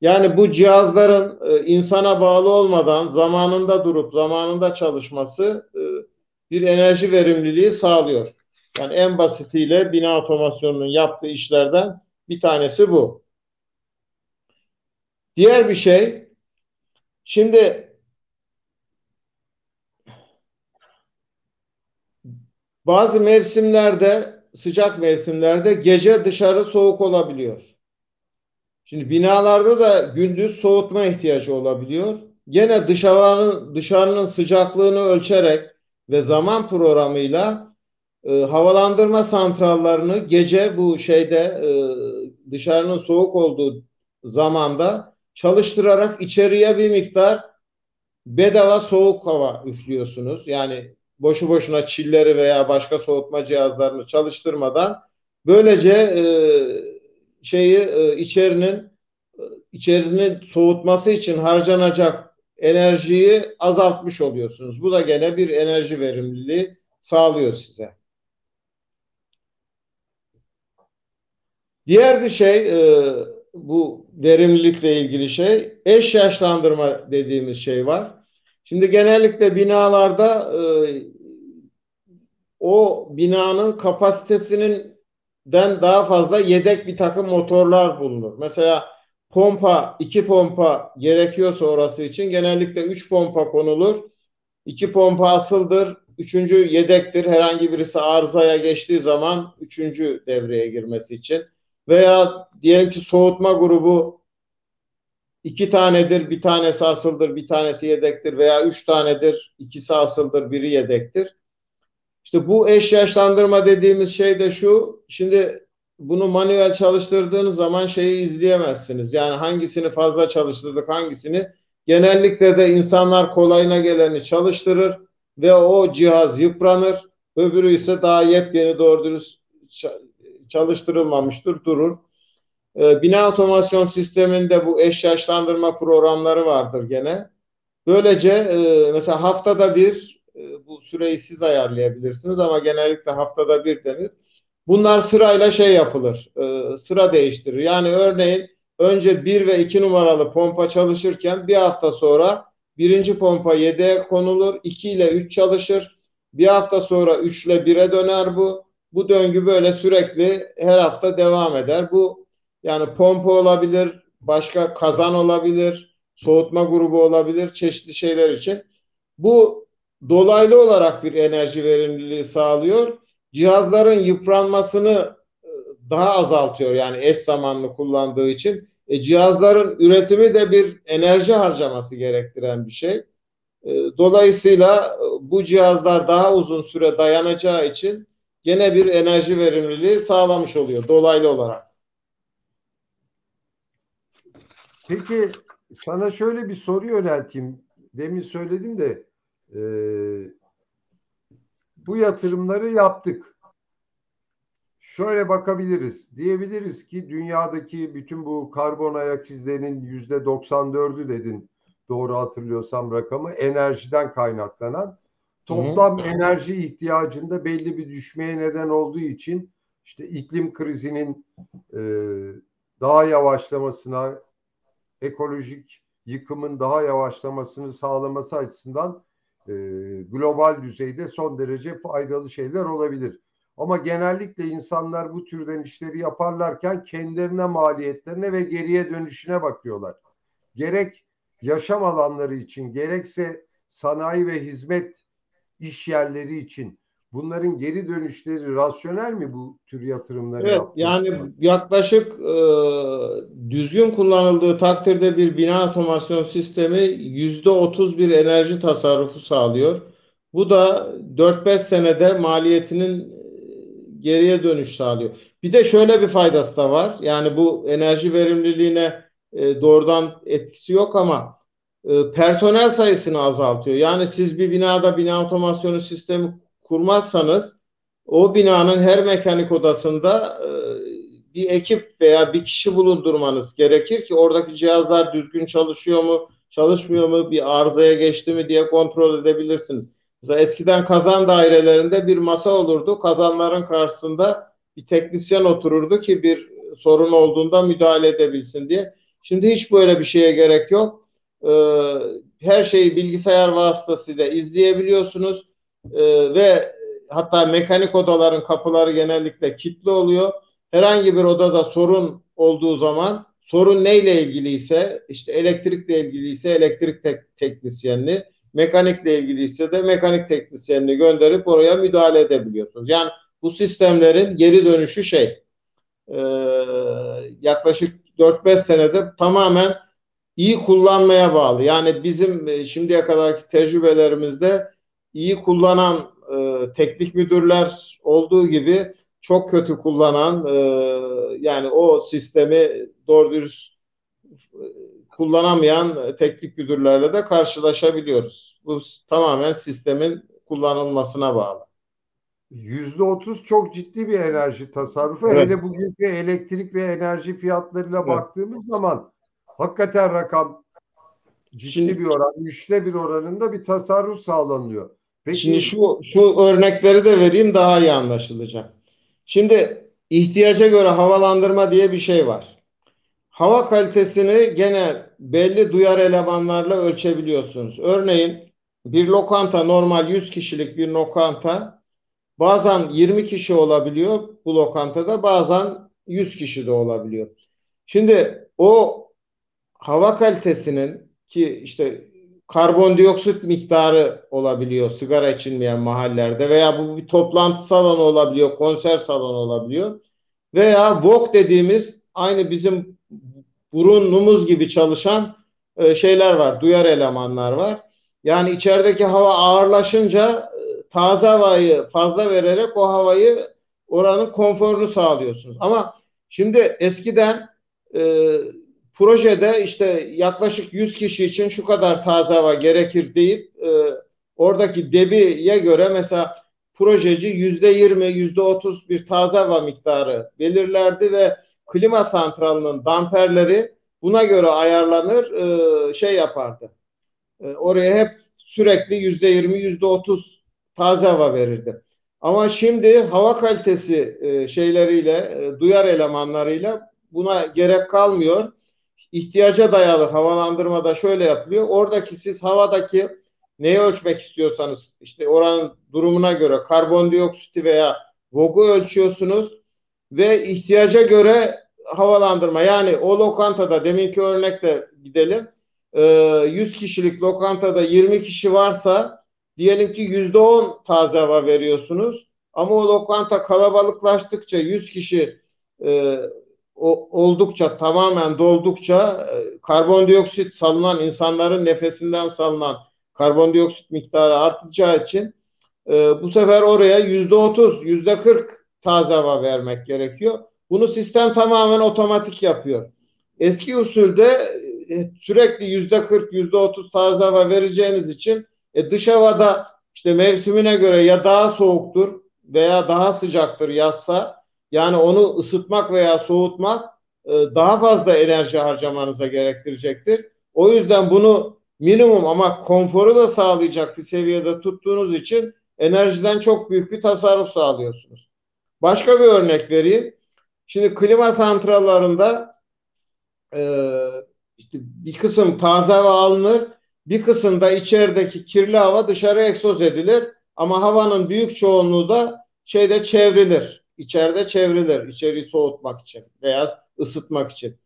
Speaker 2: Yani bu cihazların e, insana bağlı olmadan zamanında durup zamanında çalışması e, bir enerji verimliliği sağlıyor. Yani en basitiyle bina otomasyonunun yaptığı işlerden bir tanesi bu. Diğer bir şey şimdi bazı mevsimlerde sıcak mevsimlerde gece dışarı soğuk olabiliyor. Şimdi binalarda da gündüz soğutma ihtiyacı olabiliyor. gene dışarının dışarının sıcaklığını ölçerek ve zaman programıyla e, havalandırma santrallarını gece bu şeyde e, dışarının soğuk olduğu zamanda çalıştırarak içeriye bir miktar bedava soğuk hava üflüyorsunuz. Yani boşu boşuna çilleri veya başka soğutma cihazlarını çalıştırmadan böylece e, şeyi e, içerinin e, içerinin soğutması için harcanacak enerjiyi azaltmış oluyorsunuz. Bu da gene bir enerji verimliliği sağlıyor size. Diğer bir şey e, bu verimlilikle ilgili şey eş yaşlandırma dediğimiz şey var. Şimdi genellikle binalarda e, o binanın kapasitesinin den daha fazla yedek bir takım motorlar bulunur. Mesela pompa, iki pompa gerekiyorsa orası için genellikle üç pompa konulur. İki pompa asıldır, üçüncü yedektir. Herhangi birisi arızaya geçtiği zaman üçüncü devreye girmesi için. Veya diyelim ki soğutma grubu iki tanedir, bir tanesi asıldır, bir tanesi yedektir veya üç tanedir, ikisi asıldır, biri yedektir. İşte bu eş yaşlandırma dediğimiz şey de şu. Şimdi bunu manuel çalıştırdığınız zaman şeyi izleyemezsiniz. Yani hangisini fazla çalıştırdık, hangisini. Genellikle de insanlar kolayına geleni çalıştırır ve o cihaz yıpranır. Öbürü ise daha yepyeni doğru dürüst çalıştırılmamıştır, durur. Ee, bina otomasyon sisteminde bu eş yaşlandırma programları vardır gene. Böylece e, mesela haftada bir e, bu süreyi siz ayarlayabilirsiniz ama genellikle haftada bir denir. Bunlar sırayla şey yapılır, e, sıra değiştirir. Yani örneğin önce bir ve iki numaralı pompa çalışırken bir hafta sonra birinci pompa yedeğe konulur, iki ile üç çalışır. Bir hafta sonra üç ile bire döner bu. Bu döngü böyle sürekli her hafta devam eder. Bu yani pompa olabilir, başka kazan olabilir, soğutma grubu olabilir, çeşitli şeyler için. Bu dolaylı olarak bir enerji verimliliği sağlıyor. Cihazların yıpranmasını e, daha azaltıyor yani eş zamanlı kullandığı için. E, cihazların üretimi de bir enerji harcaması gerektiren bir şey. E, dolayısıyla e, bu cihazlar daha uzun süre dayanacağı için gene bir enerji verimliliği sağlamış oluyor dolaylı olarak.
Speaker 1: Peki sana şöyle bir soru yönelteyim. Demin söyledim de e, bu yatırımları yaptık. Şöyle bakabiliriz. Diyebiliriz ki dünyadaki bütün bu karbon ayak izlerinin yüzde 94'ü dedin doğru hatırlıyorsam rakamı enerjiden kaynaklanan toplam Hı. enerji ihtiyacında belli bir düşmeye neden olduğu için işte iklim krizinin e, daha yavaşlamasına ekolojik yıkımın daha yavaşlamasını sağlaması açısından e, global düzeyde son derece faydalı şeyler olabilir. Ama genellikle insanlar bu türden işleri yaparlarken kendilerine maliyetlerine ve geriye dönüşüne bakıyorlar. Gerek yaşam alanları için gerekse sanayi ve hizmet iş yerleri için bunların geri dönüşleri rasyonel mi bu tür yatırımları?
Speaker 2: Evet yani yaklaşık e, düzgün kullanıldığı takdirde bir bina otomasyon sistemi yüzde otuz bir enerji tasarrufu sağlıyor. Bu da 4-5 senede maliyetinin e, geriye dönüş sağlıyor. Bir de şöyle bir faydası da var. Yani bu enerji verimliliğine e, doğrudan etkisi yok ama e, personel sayısını azaltıyor. Yani siz bir binada bina otomasyonu sistemi kurmazsanız o binanın her mekanik odasında e, bir ekip veya bir kişi bulundurmanız gerekir ki oradaki cihazlar düzgün çalışıyor mu, çalışmıyor mu, bir arızaya geçti mi diye kontrol edebilirsiniz. Mesela eskiden kazan dairelerinde bir masa olurdu. Kazanların karşısında bir teknisyen otururdu ki bir sorun olduğunda müdahale edebilsin diye. Şimdi hiç böyle bir şeye gerek yok. Ee, her şeyi bilgisayar vasıtasıyla izleyebiliyorsunuz e, ve hatta mekanik odaların kapıları genellikle kilitli oluyor. Herhangi bir odada sorun olduğu zaman sorun neyle ilgiliyse işte elektrikle ilgiliyse elektrik tek teknisyenini, mekanikle ilgiliyse de mekanik teknisyenini gönderip oraya müdahale edebiliyorsunuz. Yani bu sistemlerin geri dönüşü şey e, yaklaşık 4-5 senede tamamen iyi kullanmaya bağlı. Yani bizim e, şimdiye kadarki tecrübelerimizde iyi kullanan e, teknik müdürler olduğu gibi çok kötü kullanan e, yani o sistemi doğru dürüst e, kullanamayan teknik müdürlerle de karşılaşabiliyoruz. Bu tamamen sistemin kullanılmasına bağlı.
Speaker 1: Yüzde otuz çok ciddi bir enerji tasarrufu. Evet. Hele bugünkü elektrik ve enerji fiyatlarıyla evet. baktığımız zaman hakikaten rakam ciddi şimdi, bir oran, üçte bir oranında bir tasarruf sağlanıyor.
Speaker 2: Şimdi şu şu örnekleri de vereyim daha iyi anlaşılacak. Şimdi ihtiyaca göre havalandırma diye bir şey var. Hava kalitesini gene belli duyar elemanlarla ölçebiliyorsunuz. Örneğin bir lokanta normal 100 kişilik bir lokanta bazen 20 kişi olabiliyor bu lokantada bazen 100 kişi de olabiliyor. Şimdi o hava kalitesinin ki işte karbondioksit miktarı olabiliyor sigara içilmeyen mahallelerde veya bu bir toplantı salonu olabiliyor, konser salonu olabiliyor. Veya VOK dediğimiz aynı bizim burunumuz gibi çalışan e, şeyler var, duyar elemanlar var. Yani içerideki hava ağırlaşınca e, taze havayı fazla vererek o havayı oranın konforunu sağlıyorsunuz. Ama şimdi eskiden e, projede işte yaklaşık 100 kişi için şu kadar taze hava gerekir deyip e, oradaki debiye göre mesela projeci yüzde 20, yüzde 30 bir taze hava miktarı belirlerdi ve klima santralının damperleri buna göre ayarlanır e, şey yapardı. E, oraya hep sürekli yüzde 20, yüzde 30 taze hava verirdi. Ama şimdi hava kalitesi e, şeyleriyle, e, duyar elemanlarıyla buna gerek kalmıyor ihtiyaca dayalı havalandırmada şöyle yapılıyor. Oradaki siz havadaki neyi ölçmek istiyorsanız işte oranın durumuna göre karbondioksiti veya VOG'u ölçüyorsunuz ve ihtiyaca göre havalandırma. Yani o lokantada deminki örnekte gidelim. 100 ee, kişilik lokantada 20 kişi varsa diyelim ki %10 taze hava veriyorsunuz. Ama o lokanta kalabalıklaştıkça 100 kişi e, o, oldukça tamamen doldukça e, karbondioksit salınan insanların nefesinden salınan karbondioksit miktarı artacağı için e, bu sefer oraya yüzde otuz, yüzde kırk taze hava vermek gerekiyor. Bunu sistem tamamen otomatik yapıyor. Eski usulde e, sürekli yüzde kırk, yüzde otuz taze hava vereceğiniz için e, dış havada işte mevsimine göre ya daha soğuktur veya daha sıcaktır yazsa yani onu ısıtmak veya soğutmak e, daha fazla enerji harcamanıza gerektirecektir. O yüzden bunu minimum ama konforu da sağlayacak bir seviyede tuttuğunuz için enerjiden çok büyük bir tasarruf sağlıyorsunuz. Başka bir örnek vereyim. Şimdi klima santrallarında e, işte bir kısım taze hava alınır, bir kısım içerideki kirli hava dışarı egzoz edilir. Ama havanın büyük çoğunluğu da şeyde çevrilir içeride çevrilir içeriği soğutmak için veya ısıtmak için.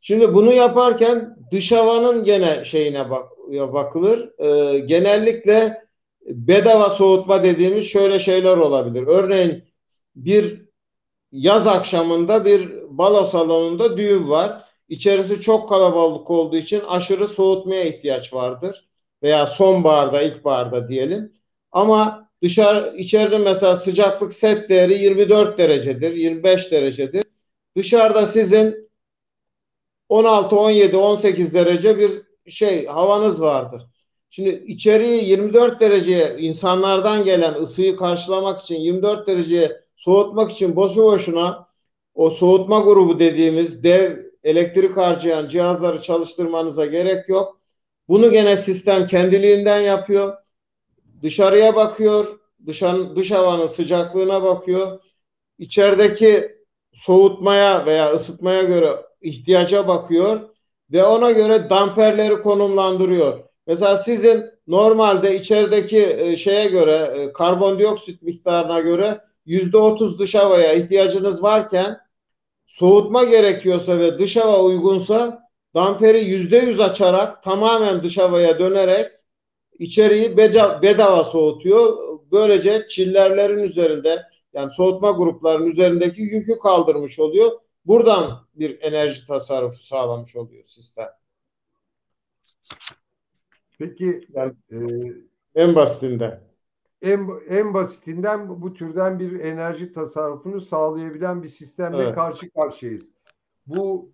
Speaker 2: Şimdi bunu yaparken dış havanın gene şeyine bak, bakılır. Ee, genellikle bedava soğutma dediğimiz şöyle şeyler olabilir. Örneğin bir yaz akşamında bir balo salonunda düğün var. İçerisi çok kalabalık olduğu için aşırı soğutmaya ihtiyaç vardır. Veya sonbaharda, ilkbaharda diyelim. Ama Dışarı içeride mesela sıcaklık set değeri 24 derecedir, 25 derecedir. Dışarıda sizin 16, 17, 18 derece bir şey havanız vardır. Şimdi içeriği 24 dereceye insanlardan gelen ısıyı karşılamak için 24 dereceye soğutmak için boşu boşuna o soğutma grubu dediğimiz dev elektrik harcayan cihazları çalıştırmanıza gerek yok. Bunu gene sistem kendiliğinden yapıyor dışarıya bakıyor, dışarı, dış havanın sıcaklığına bakıyor. İçerideki soğutmaya veya ısıtmaya göre ihtiyaca bakıyor ve ona göre damperleri konumlandırıyor. Mesela sizin normalde içerideki e, şeye göre e, karbondioksit miktarına göre yüzde otuz dış havaya ihtiyacınız varken soğutma gerekiyorsa ve dış hava uygunsa damperi yüzde yüz açarak tamamen dış havaya dönerek içeriği bedava soğutuyor. Böylece çillerlerin üzerinde yani soğutma gruplarının üzerindeki yükü kaldırmış oluyor. Buradan bir enerji tasarrufu sağlamış oluyor sistem.
Speaker 1: Peki
Speaker 2: Yani
Speaker 1: e,
Speaker 2: en basitinden.
Speaker 1: en, en basitinden bu türden bir enerji tasarrufunu sağlayabilen bir sistemle
Speaker 2: Evet.
Speaker 1: karşı karşıyayız. Bu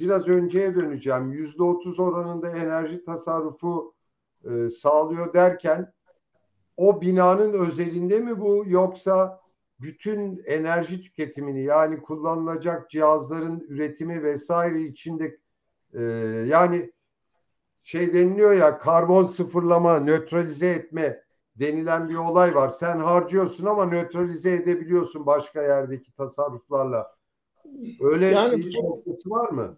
Speaker 1: biraz önceye döneceğim. Yüzde otuz oranında enerji tasarrufu e, sağlıyor derken o binanın özelinde mi bu yoksa bütün enerji tüketimini yani kullanılacak cihazların üretimi vesaire içinde e, yani şey deniliyor ya karbon sıfırlama, nötralize etme denilen bir olay var. Sen harcıyorsun ama nötralize edebiliyorsun başka yerdeki tasarruflarla. Öyle
Speaker 2: Yani
Speaker 1: bir noktası var mı?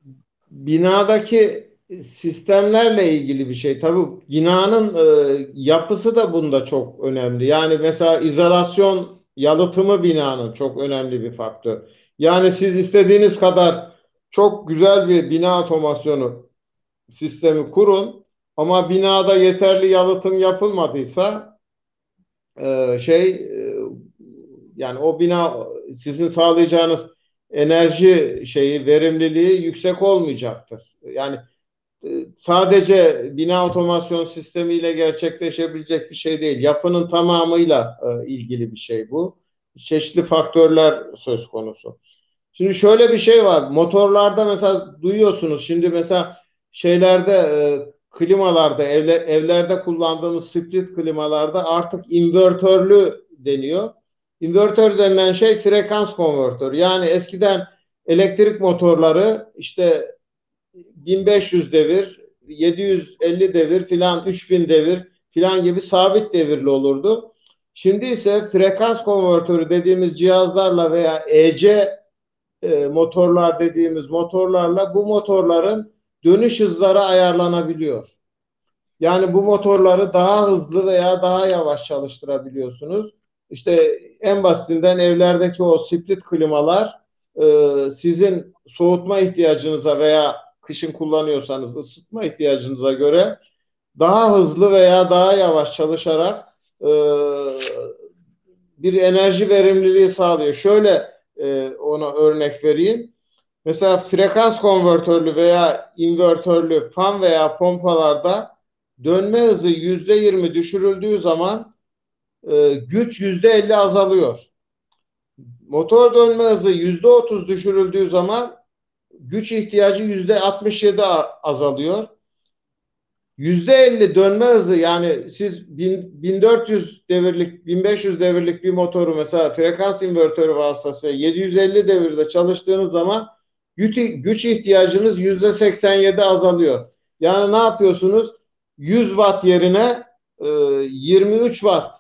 Speaker 2: binadaki sistemlerle ilgili bir şey. Tabii binanın e, yapısı da bunda çok önemli. Yani mesela izolasyon yalıtımı binanın çok önemli bir faktör. Yani siz istediğiniz kadar çok güzel bir bina otomasyonu sistemi kurun ama binada yeterli yalıtım yapılmadıysa e, şey e, yani o bina sizin sağlayacağınız enerji şeyi verimliliği yüksek olmayacaktır. Yani sadece bina otomasyon sistemiyle gerçekleşebilecek bir şey değil. Yapının tamamıyla e, ilgili bir şey bu. Çeşitli faktörler söz konusu. Şimdi şöyle bir şey var. Motorlarda mesela duyuyorsunuz. Şimdi mesela şeylerde e, klimalarda evle, evlerde kullandığımız split klimalarda artık invertörlü deniyor. İnvertör denilen şey frekans konvertörü. Yani eskiden elektrik motorları işte 1500 devir, 750 devir filan 3000 devir filan gibi sabit devirli olurdu. Şimdi ise frekans konvertörü dediğimiz cihazlarla veya EC e, motorlar dediğimiz motorlarla bu motorların dönüş hızları ayarlanabiliyor. Yani bu motorları daha hızlı veya daha yavaş çalıştırabiliyorsunuz. İşte en basitinden evlerdeki o split klimalar e, sizin soğutma ihtiyacınıza veya kışın kullanıyorsanız ısıtma ihtiyacınıza göre daha hızlı veya daha yavaş çalışarak e, bir enerji verimliliği sağlıyor. Şöyle e, ona örnek vereyim. Mesela frekans konvertörlü veya invertörlü fan veya pompalarda dönme hızı yüzde yirmi düşürüldüğü zaman e, güç yüzde elli azalıyor. Motor dönme hızı yüzde otuz düşürüldüğü zaman güç ihtiyacı yüzde altmış yedi azalıyor. Yüzde elli dönme hızı yani siz 1400 devirlik 1500 devirlik bir motoru mesela frekans invertörü vasıtasıyla 750 devirde çalıştığınız zaman güç ihtiyacınız yüzde 87 azalıyor. Yani ne yapıyorsunuz? 100 watt yerine 23 watt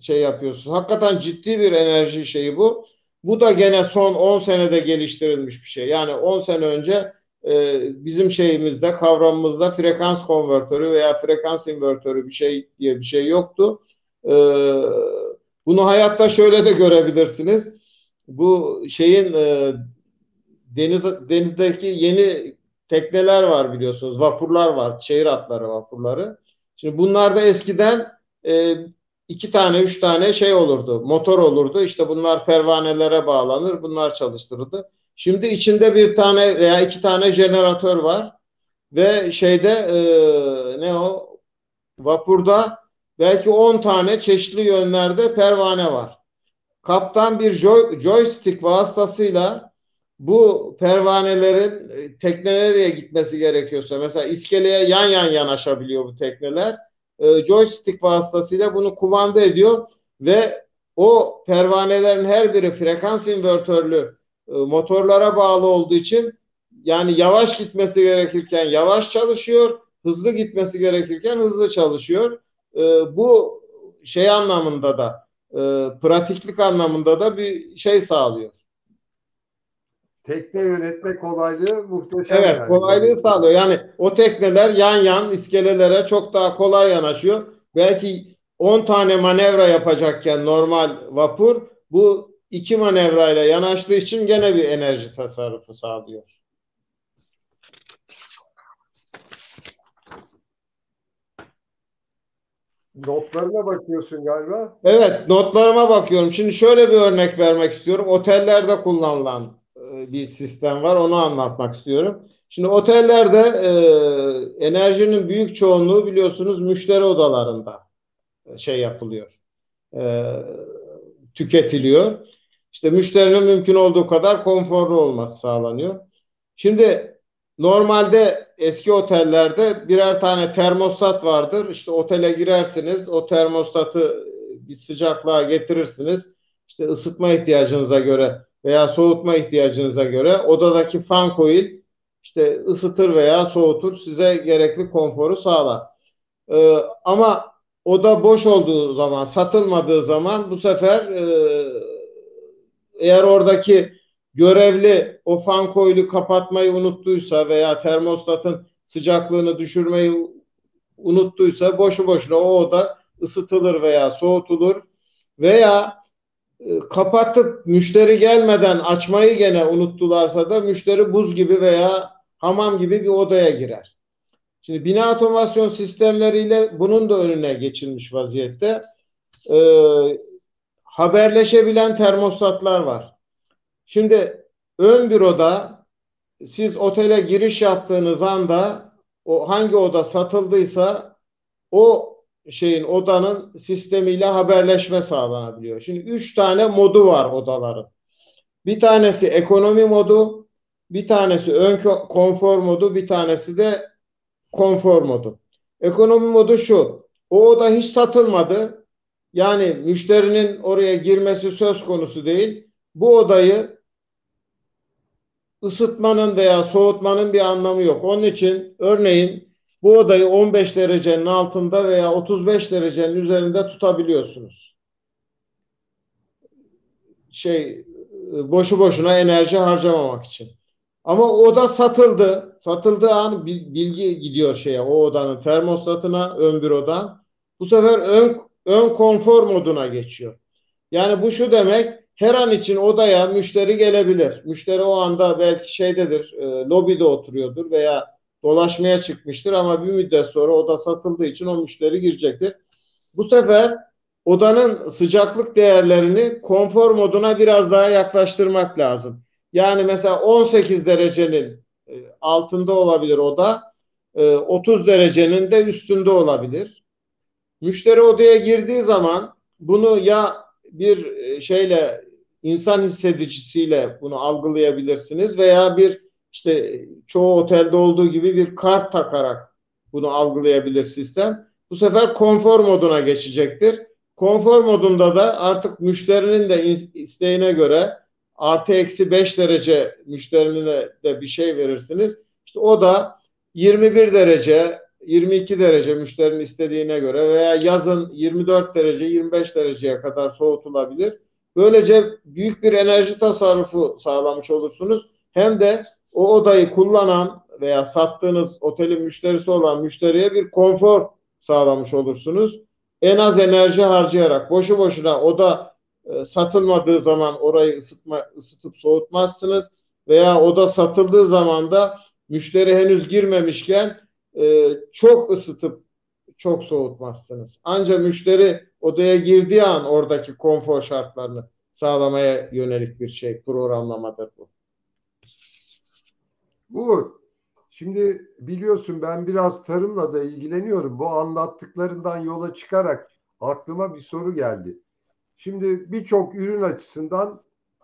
Speaker 2: şey yapıyorsunuz. Hakikaten ciddi bir enerji şeyi bu. Bu da gene son 10 senede geliştirilmiş bir şey. Yani 10 sene önce e, bizim şeyimizde, kavramımızda frekans konvertörü veya frekans invertörü bir şey diye bir şey yoktu. E, bunu hayatta şöyle de görebilirsiniz. Bu şeyin e, deniz denizdeki yeni tekneler var biliyorsunuz. Vapurlar var. Şehir atları vapurları. Şimdi bunlarda eskiden e, iki tane, üç tane şey olurdu. Motor olurdu. İşte bunlar pervanelere bağlanır. Bunlar çalıştırıldı. Şimdi içinde bir tane veya iki tane jeneratör var. Ve şeyde e, ne o? Vapurda belki 10 tane çeşitli yönlerde pervane var. Kaptan bir joy, joystick vasıtasıyla bu pervanelerin e, teknelere gitmesi gerekiyorsa mesela iskeleye yan yan yanaşabiliyor bu tekneler. E, joystick vasıtasıyla bunu kumanda ediyor ve o pervanelerin her biri frekans invertörlü e, motorlara bağlı olduğu için yani yavaş gitmesi gerekirken yavaş çalışıyor, hızlı gitmesi gerekirken hızlı çalışıyor. E, bu şey anlamında da e, pratiklik anlamında da bir şey sağlıyor.
Speaker 1: Tekne yönetme kolaylığı muhteşem
Speaker 2: Evet,
Speaker 1: yani.
Speaker 2: kolaylığı sağlıyor. Yani o tekneler yan yan iskelelere çok daha kolay yanaşıyor. Belki 10 tane manevra yapacakken normal vapur bu iki manevrayla yanaştığı için gene bir enerji tasarrufu sağlıyor.
Speaker 1: Notlarına bakıyorsun galiba.
Speaker 2: Evet, notlarıma bakıyorum. Şimdi şöyle bir örnek vermek istiyorum. Otellerde kullanılan bir sistem var. Onu anlatmak istiyorum. Şimdi otellerde e, enerjinin büyük çoğunluğu biliyorsunuz müşteri odalarında e, şey yapılıyor. E, tüketiliyor. İşte müşterinin mümkün olduğu kadar konforlu olması sağlanıyor. Şimdi normalde eski otellerde birer tane termostat vardır. İşte otele girersiniz, o termostatı bir sıcaklığa getirirsiniz. İşte ısıtma ihtiyacınıza göre veya soğutma ihtiyacınıza göre odadaki fan coil işte ısıtır veya soğutur size gerekli konforu sağlar. Ee, ama oda boş olduğu zaman satılmadığı zaman bu sefer e, eğer oradaki görevli o fan koyulu kapatmayı unuttuysa veya termostatın sıcaklığını düşürmeyi unuttuysa boşu boşuna o oda ısıtılır veya soğutulur veya kapatıp müşteri gelmeden açmayı gene unuttularsa da müşteri buz gibi veya hamam gibi bir odaya girer. Şimdi bina otomasyon sistemleriyle bunun da önüne geçilmiş vaziyette. Ee, haberleşebilen termostatlar var. Şimdi ön büroda siz otele giriş yaptığınız anda o hangi oda satıldıysa o şeyin odanın sistemiyle haberleşme sağlanabiliyor. Şimdi üç tane modu var odaların. Bir tanesi ekonomi modu, bir tanesi ön konfor modu, bir tanesi de konfor modu. Ekonomi modu şu. O oda hiç satılmadı. Yani müşterinin oraya girmesi söz konusu değil. Bu odayı ısıtmanın veya soğutmanın bir anlamı yok. Onun için örneğin bu odayı 15 derecenin altında veya 35 derecenin üzerinde tutabiliyorsunuz. Şey boşu boşuna enerji harcamamak için. Ama oda satıldı. Satıldığı an bilgi gidiyor şeye o odanın termostatına ön bürodan. Bu sefer ön ön konfor moduna geçiyor. Yani bu şu demek her an için odaya müşteri gelebilir. Müşteri o anda belki şeydedir, e, lobide oturuyordur veya dolaşmaya çıkmıştır ama bir müddet sonra oda satıldığı için o müşteri girecektir. Bu sefer odanın sıcaklık değerlerini konfor moduna biraz daha yaklaştırmak lazım. Yani mesela 18 derecenin e, altında olabilir oda, 30 e, derecenin de üstünde olabilir. Müşteri odaya girdiği zaman bunu ya bir e, şeyle insan hissedicisiyle bunu algılayabilirsiniz veya bir işte çoğu otelde olduğu gibi bir kart takarak bunu algılayabilir sistem. Bu sefer konfor moduna geçecektir. Konfor modunda da artık müşterinin de isteğine göre artı eksi 5 derece müşterine de bir şey verirsiniz. İşte o da 21 derece 22 derece müşterinin istediğine göre veya yazın 24 derece 25 dereceye kadar soğutulabilir. Böylece büyük bir enerji tasarrufu sağlamış olursunuz. Hem de o odayı kullanan veya sattığınız otelin müşterisi olan müşteriye bir konfor sağlamış olursunuz. En az enerji harcayarak boşu boşuna oda e, satılmadığı zaman orayı ısıtma, ısıtıp soğutmazsınız veya oda satıldığı zaman da müşteri henüz girmemişken e, çok ısıtıp çok soğutmazsınız. Ancak müşteri odaya girdiği an oradaki konfor şartlarını sağlamaya yönelik bir şey programlamadır bu.
Speaker 1: Bu şimdi biliyorsun ben biraz tarımla da ilgileniyorum. Bu anlattıklarından yola çıkarak aklıma bir soru geldi. Şimdi birçok ürün açısından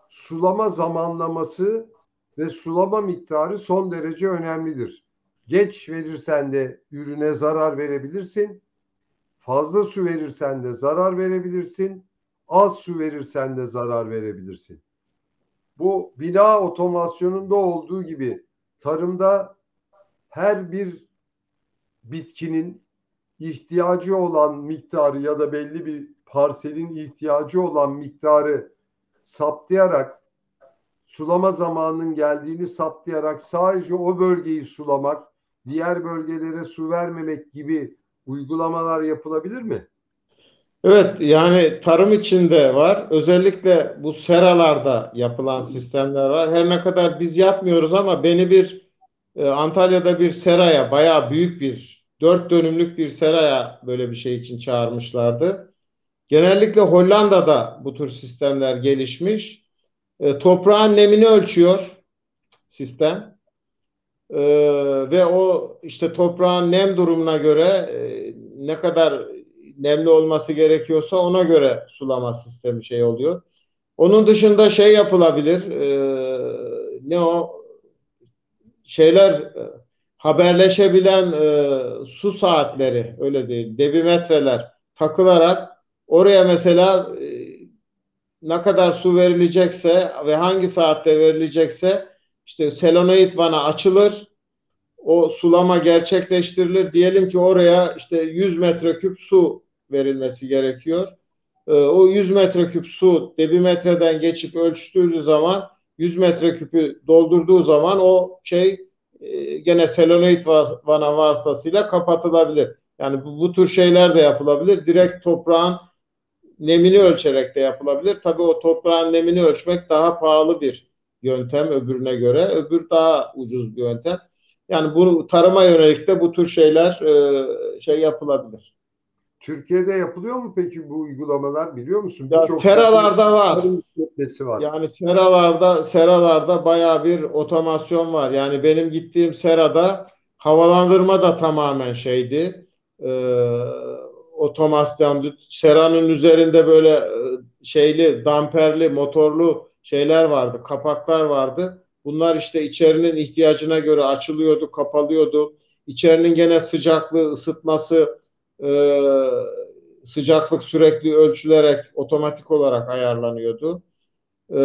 Speaker 1: sulama zamanlaması ve sulama miktarı son derece önemlidir. Geç verirsen de ürüne zarar verebilirsin. Fazla su verirsen de zarar verebilirsin. Az su verirsen de zarar verebilirsin. Bu bina otomasyonunda olduğu gibi tarımda her bir bitkinin ihtiyacı olan miktarı ya da belli bir parselin ihtiyacı olan miktarı saptayarak sulama zamanının geldiğini saptayarak sadece o bölgeyi sulamak, diğer bölgelere su vermemek gibi uygulamalar yapılabilir mi?
Speaker 2: Evet yani tarım içinde var. Özellikle bu seralarda yapılan sistemler var. Her ne kadar biz yapmıyoruz ama beni bir e, Antalya'da bir seraya bayağı büyük bir dört dönümlük bir seraya böyle bir şey için çağırmışlardı. Genellikle Hollanda'da bu tür sistemler gelişmiş. E, toprağın nemini ölçüyor sistem. e, ve o işte toprağın nem durumuna göre e, ne kadar nemli olması gerekiyorsa ona göre sulama sistemi şey oluyor. Onun dışında şey yapılabilir. E, ne o şeyler e, haberleşebilen e, su saatleri öyle değil debimetreler takılarak oraya mesela e, ne kadar su verilecekse ve hangi saatte verilecekse işte selenoid vana açılır o sulama gerçekleştirilir. Diyelim ki oraya işte 100 metreküp su verilmesi gerekiyor. Ee, o 100 metreküp su debimetreden geçip ölçtüğü zaman 100 metreküpü doldurduğu zaman o şey e, gene selenoid vana vasıtasıyla kapatılabilir. Yani bu, bu tür şeyler de yapılabilir. Direkt toprağın nemini ölçerek de yapılabilir. Tabii o toprağın nemini ölçmek daha pahalı bir yöntem öbürüne göre. Öbür daha ucuz bir yöntem. Yani bu tarıma yönelik de bu tür şeyler e, şey yapılabilir.
Speaker 1: Türkiye'de yapılıyor mu peki bu uygulamalar biliyor musun?
Speaker 2: Ya, Birçok seralarda var.
Speaker 1: var.
Speaker 2: Yani seralarda seralarda bayağı bir otomasyon var. Yani benim gittiğim serada havalandırma da tamamen şeydi. E, otomasyon seranın üzerinde böyle e, şeyli damperli motorlu şeyler vardı, kapaklar vardı. Bunlar işte içerinin ihtiyacına göre açılıyordu, kapalıyordu. İçerinin gene sıcaklığı, ısıtması, e, sıcaklık sürekli ölçülerek otomatik olarak ayarlanıyordu. E,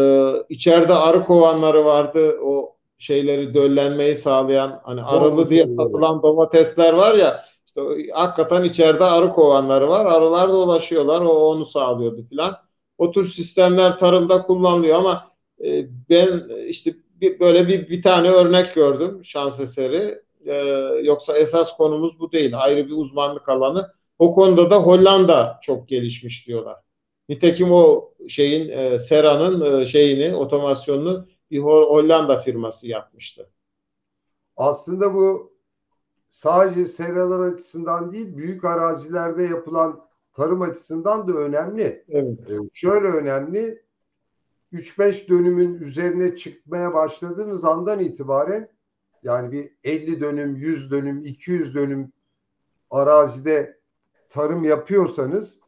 Speaker 2: içeride arı kovanları vardı. O şeyleri döllenmeyi sağlayan hani arılı diye satılan domatesler var ya işte hakikaten içeride arı kovanları var. Arılar dolaşıyorlar. O onu sağlıyordu filan. O tür sistemler tarımda kullanılıyor ama e, ben işte bir, böyle bir, bir tane örnek gördüm şans eseri. Ee, yoksa esas konumuz bu değil. Ayrı bir uzmanlık alanı. O konuda da Hollanda çok gelişmiş diyorlar. Nitekim o şeyin e, Sera'nın e, şeyini otomasyonunu bir Hollanda firması yapmıştı.
Speaker 1: Aslında bu sadece seralar açısından değil büyük arazilerde yapılan tarım açısından da önemli.
Speaker 2: Evet.
Speaker 1: Ee, şöyle önemli 3-5 dönümün üzerine çıkmaya başladığınız andan itibaren yani bir 50 dönüm, 100 dönüm, 200 dönüm arazide tarım yapıyorsanız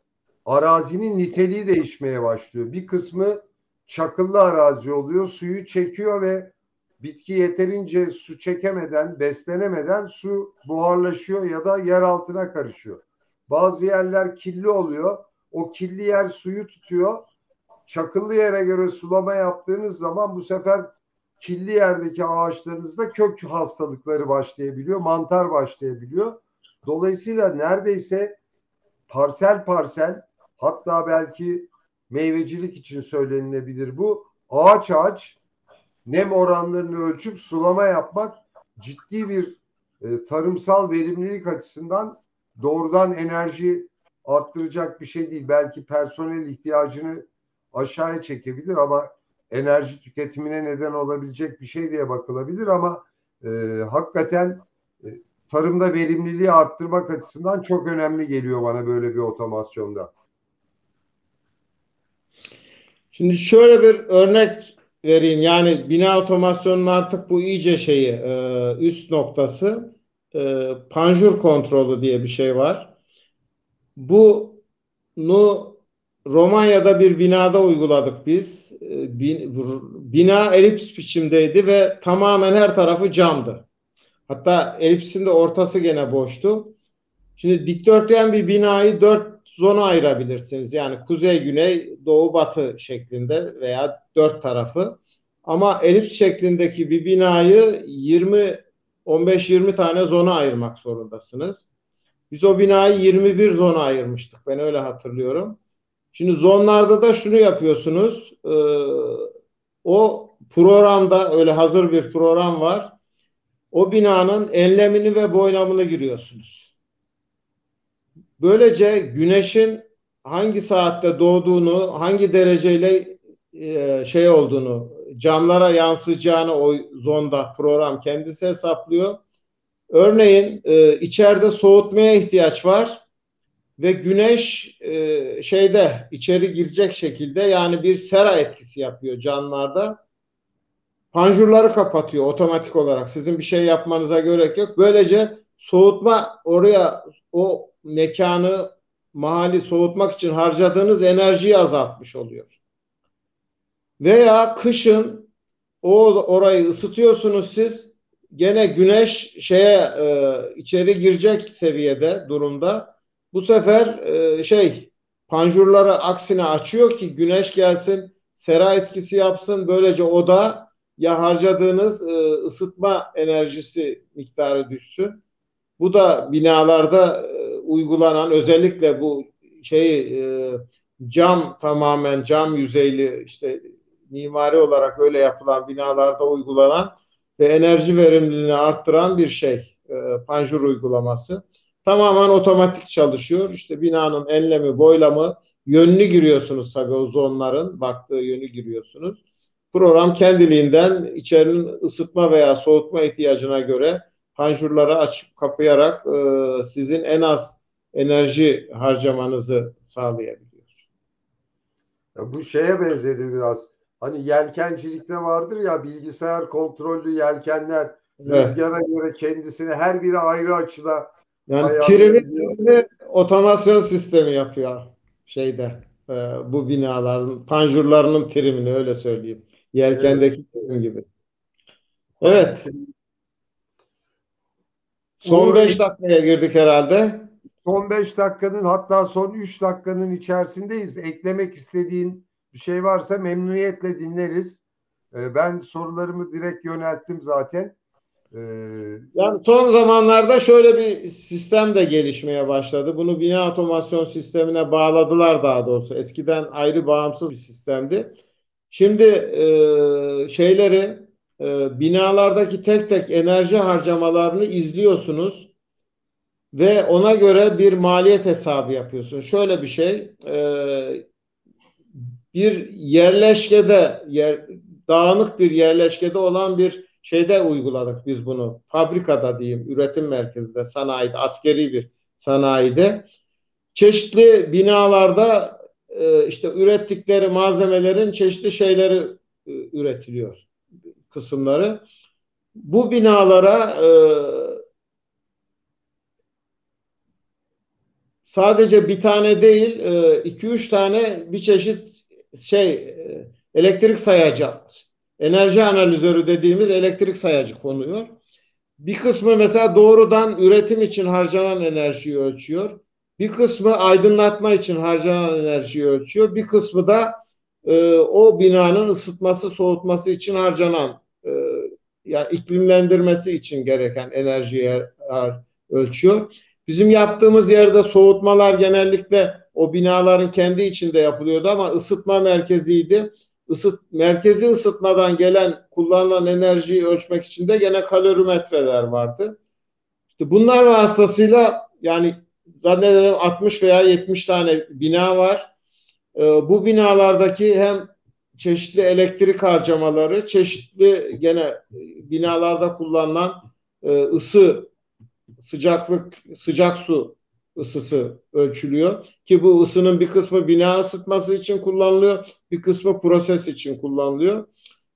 Speaker 1: arazinin niteliği değişmeye başlıyor. Bir kısmı çakıllı arazi oluyor, suyu çekiyor ve bitki yeterince su çekemeden, beslenemeden su buharlaşıyor ya da yer altına karışıyor. Bazı yerler kirli oluyor. O kirli yer suyu tutuyor çakıllı yere göre sulama yaptığınız zaman bu sefer kirli yerdeki ağaçlarınızda kök hastalıkları başlayabiliyor, mantar başlayabiliyor. Dolayısıyla neredeyse parsel parsel hatta belki meyvecilik için söylenilebilir bu. Ağaç ağaç nem oranlarını ölçüp sulama yapmak ciddi bir e, tarımsal verimlilik açısından doğrudan enerji arttıracak bir şey değil. Belki personel ihtiyacını aşağıya çekebilir ama enerji tüketimine neden olabilecek bir şey diye bakılabilir ama e, hakikaten e, tarımda verimliliği arttırmak açısından çok önemli geliyor bana böyle bir otomasyonda.
Speaker 2: Şimdi şöyle bir örnek vereyim. Yani bina otomasyonunun artık bu iyice şeyi e, üst noktası e, panjur kontrolü diye bir şey var. Bunu Romanya'da bir binada uyguladık biz. Ee, bina elips biçimdeydi ve tamamen her tarafı camdı. Hatta elipsin de ortası gene boştu. Şimdi dikdörtgen bir binayı dört zona ayırabilirsiniz. Yani kuzey, güney, doğu, batı şeklinde veya dört tarafı. Ama elips şeklindeki bir binayı 20 15-20 tane zona ayırmak zorundasınız. Biz o binayı 21 zona ayırmıştık. Ben öyle hatırlıyorum. Şimdi zonlarda da şunu yapıyorsunuz. E, o programda öyle hazır bir program var. O binanın enlemini ve boylamını giriyorsunuz. Böylece güneşin hangi saatte doğduğunu, hangi dereceyle e, şey olduğunu, camlara yansıyacağını o zonda program kendisi hesaplıyor. Örneğin e, içeride soğutmaya ihtiyaç var ve güneş e, şeyde içeri girecek şekilde yani bir sera etkisi yapıyor canlılarda. panjurları kapatıyor otomatik olarak. Sizin bir şey yapmanıza gerek yok. Böylece soğutma oraya o mekanı mahalli soğutmak için harcadığınız enerjiyi azaltmış oluyor. Veya kışın o orayı ısıtıyorsunuz siz gene güneş şeye e, içeri girecek seviyede durumda. Bu sefer e, şey panjurları aksine açıyor ki güneş gelsin, sera etkisi yapsın. Böylece oda ya harcadığınız e, ısıtma enerjisi miktarı düşsün. Bu da binalarda e, uygulanan özellikle bu şey e, cam tamamen cam yüzeyli işte mimari olarak öyle yapılan binalarda uygulanan ve enerji verimliliğini arttıran bir şey e, panjur uygulaması. Tamamen otomatik çalışıyor. İşte binanın enlemi, boylamı, yönünü giriyorsunuz tabii o zonların baktığı yönü giriyorsunuz. Program kendiliğinden içerinin ısıtma veya soğutma ihtiyacına göre panjurları açıp kapayarak e, sizin en az enerji harcamanızı sağlayabiliyor.
Speaker 1: Ya bu şeye benzedi biraz. Hani yelkencilikte vardır ya bilgisayar kontrollü yelkenler evet. rüzgara göre kendisini her biri ayrı açıda
Speaker 2: yani trimi otomasyon sistemi yapıyor şeyde e, bu binaların panjurlarının trimini öyle söyleyeyim. Yelkendeki evet. trim gibi. Evet. Son 5 dakikaya girdik herhalde.
Speaker 1: Son 5 dakikanın hatta son 3 dakikanın içerisindeyiz. Eklemek istediğin bir şey varsa memnuniyetle dinleriz. Ee, ben sorularımı direkt yönelttim zaten.
Speaker 2: Ee, yani son zamanlarda şöyle bir sistem de gelişmeye başladı. Bunu bina otomasyon sistemine bağladılar daha doğrusu. Eskiden ayrı bağımsız bir sistemdi. Şimdi e, şeyleri e, binalardaki tek tek enerji harcamalarını izliyorsunuz ve ona göre bir maliyet hesabı yapıyorsunuz. Şöyle bir şey, e, bir yerleşkede, yer, dağınık bir yerleşkede olan bir şeyde uyguladık biz bunu. Fabrikada diyeyim, üretim merkezinde, sanayide, askeri bir sanayide. Çeşitli binalarda e, işte ürettikleri malzemelerin çeşitli şeyleri e, üretiliyor kısımları. Bu binalara e, sadece bir tane değil, iki üç tane bir çeşit şey elektrik sayacı, enerji analizörü dediğimiz elektrik sayacı konuyor. Bir kısmı mesela doğrudan üretim için harcanan enerjiyi ölçüyor. Bir kısmı aydınlatma için harcanan enerjiyi ölçüyor. Bir kısmı da e, o binanın ısıtması, soğutması için harcanan e, yani iklimlendirmesi için gereken enerjiyi ölçüyor. Bizim yaptığımız yerde soğutmalar genellikle o binaların kendi içinde yapılıyordu ama ısıtma merkeziydi. Isıt, merkezi ısıtmadan gelen kullanılan enerjiyi ölçmek için de gene kalorimetreler vardı. İşte bunlar vasıtasıyla yani zannederim 60 veya 70 tane bina var. Ee, bu binalardaki hem çeşitli elektrik harcamaları, çeşitli gene binalarda kullanılan e, ısı, sıcaklık, sıcak su ısısı ölçülüyor. Ki bu ısının bir kısmı bina ısıtması için kullanılıyor, bir kısmı proses için kullanılıyor.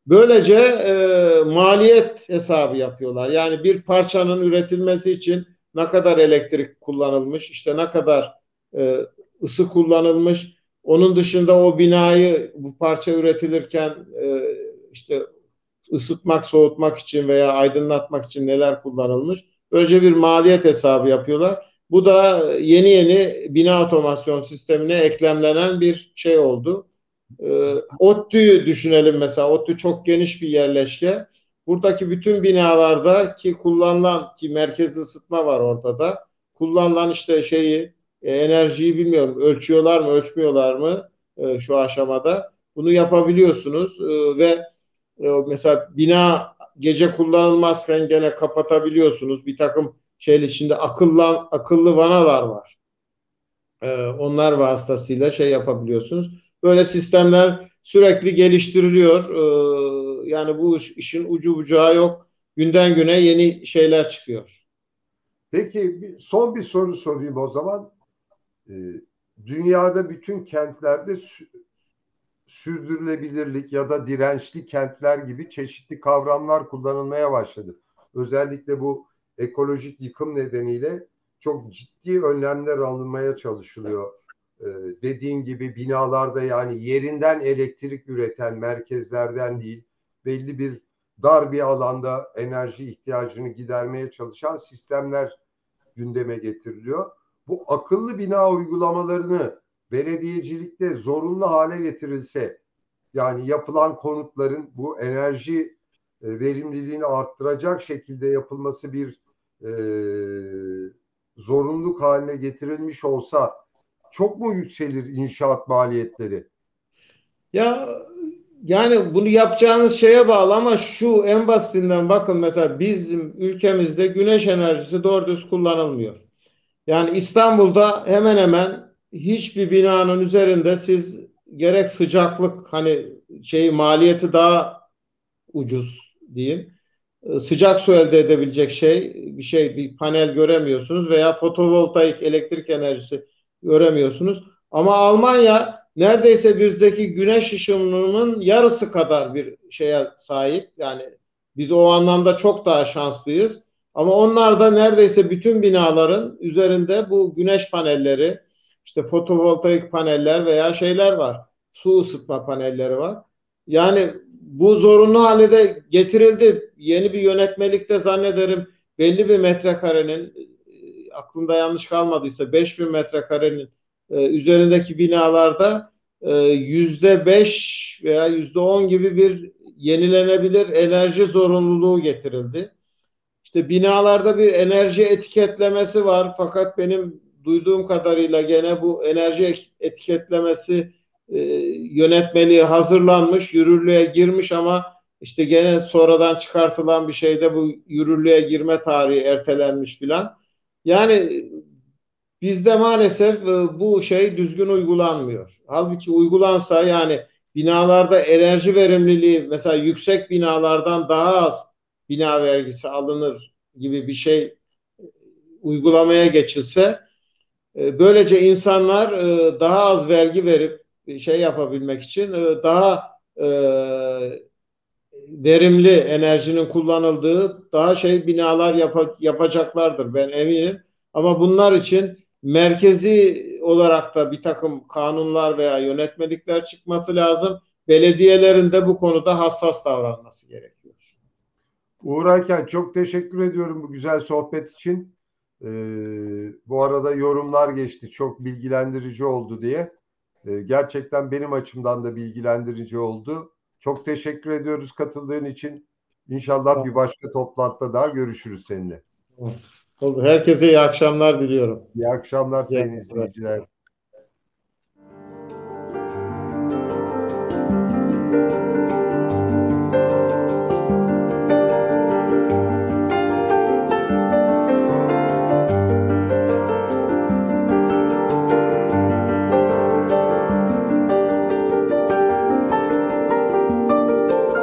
Speaker 2: Böylece e, maliyet hesabı yapıyorlar. Yani bir parçanın üretilmesi için ne kadar elektrik kullanılmış, işte ne kadar e, ısı kullanılmış, onun dışında o binayı bu parça üretilirken e, işte ısıtmak, soğutmak için veya aydınlatmak için neler kullanılmış. Böylece bir maliyet hesabı yapıyorlar. Bu da yeni yeni bina otomasyon sistemine eklemlenen bir şey oldu. E, ODTÜ'yü düşünelim mesela. ODTÜ çok geniş bir yerleşke. Buradaki bütün binalarda ki kullanılan ki merkezi ısıtma var ortada. Kullanılan işte şeyi e, enerjiyi bilmiyorum ölçüyorlar mı ölçmüyorlar mı e, şu aşamada. Bunu yapabiliyorsunuz e, ve e, mesela bina gece kullanılmazken gene kapatabiliyorsunuz. Bir takım şeyin içinde akıllı, akıllı vanalar var. E, onlar vasıtasıyla şey yapabiliyorsunuz. Böyle sistemler sürekli geliştiriliyor. E, yani bu iş, işin ucu bucağı yok. Günden güne yeni şeyler çıkıyor.
Speaker 1: Peki son bir soru sorayım o zaman. Ee, dünyada bütün kentlerde sürdürülebilirlik ya da dirençli kentler gibi çeşitli kavramlar kullanılmaya başladı. Özellikle bu ekolojik yıkım nedeniyle çok ciddi önlemler alınmaya çalışılıyor. Ee, dediğin gibi binalarda yani yerinden elektrik üreten merkezlerden değil belli bir dar bir alanda enerji ihtiyacını gidermeye çalışan sistemler gündeme getiriliyor. Bu akıllı bina uygulamalarını belediyecilikte zorunlu hale getirilse yani yapılan konutların bu enerji e, verimliliğini arttıracak şekilde yapılması bir e, zorunluluk haline getirilmiş olsa çok mu yükselir inşaat maliyetleri?
Speaker 2: Ya yani bunu yapacağınız şeye bağlı ama şu en basitinden bakın mesela bizim ülkemizde güneş enerjisi doğru düz kullanılmıyor. Yani İstanbul'da hemen hemen hiçbir binanın üzerinde siz gerek sıcaklık hani şey maliyeti daha ucuz diyeyim. Ee, sıcak su elde edebilecek şey bir şey bir panel göremiyorsunuz veya fotovoltaik elektrik enerjisi göremiyorsunuz. Ama Almanya neredeyse bizdeki güneş ışınının yarısı kadar bir şeye sahip. Yani biz o anlamda çok daha şanslıyız. Ama onlar da neredeyse bütün binaların üzerinde bu güneş panelleri, işte fotovoltaik paneller veya şeyler var. Su ısıtma panelleri var. Yani bu zorunlu hale de getirildi. Yeni bir yönetmelikte zannederim belli bir metrekarenin e, aklımda yanlış kalmadıysa 5000 metrekarenin e, üzerindeki binalarda e, yüzde beş veya yüzde on gibi bir yenilenebilir enerji zorunluluğu getirildi. İşte binalarda bir enerji etiketlemesi var fakat benim duyduğum kadarıyla gene bu enerji etiketlemesi e, yönetmeliği hazırlanmış, yürürlüğe girmiş ama işte gene sonradan çıkartılan bir şeyde bu yürürlüğe girme tarihi ertelenmiş filan. Yani bizde maalesef e, bu şey düzgün uygulanmıyor. Halbuki uygulansa yani binalarda enerji verimliliği mesela yüksek binalardan daha az bina vergisi alınır gibi bir şey e, uygulamaya geçilse e, böylece insanlar daha az vergi verip şey yapabilmek için daha verimli enerjinin kullanıldığı daha şey binalar yap yapacaklardır ben eminim. Ama bunlar için merkezi olarak da bir takım kanunlar veya yönetmelikler çıkması lazım. Belediyelerin de bu konuda hassas davranması gerekiyor.
Speaker 1: Uğur Ayken çok teşekkür ediyorum bu güzel sohbet için. Ee, bu arada yorumlar geçti çok bilgilendirici oldu diye. Ee, gerçekten benim açımdan da bilgilendirici oldu. Çok teşekkür ediyoruz katıldığın için. İnşallah bir başka toplantıda daha görüşürüz seninle.
Speaker 2: Oldu. Herkese iyi akşamlar diliyorum.
Speaker 1: İyi akşamlar sayın iyi akşamlar. izleyiciler.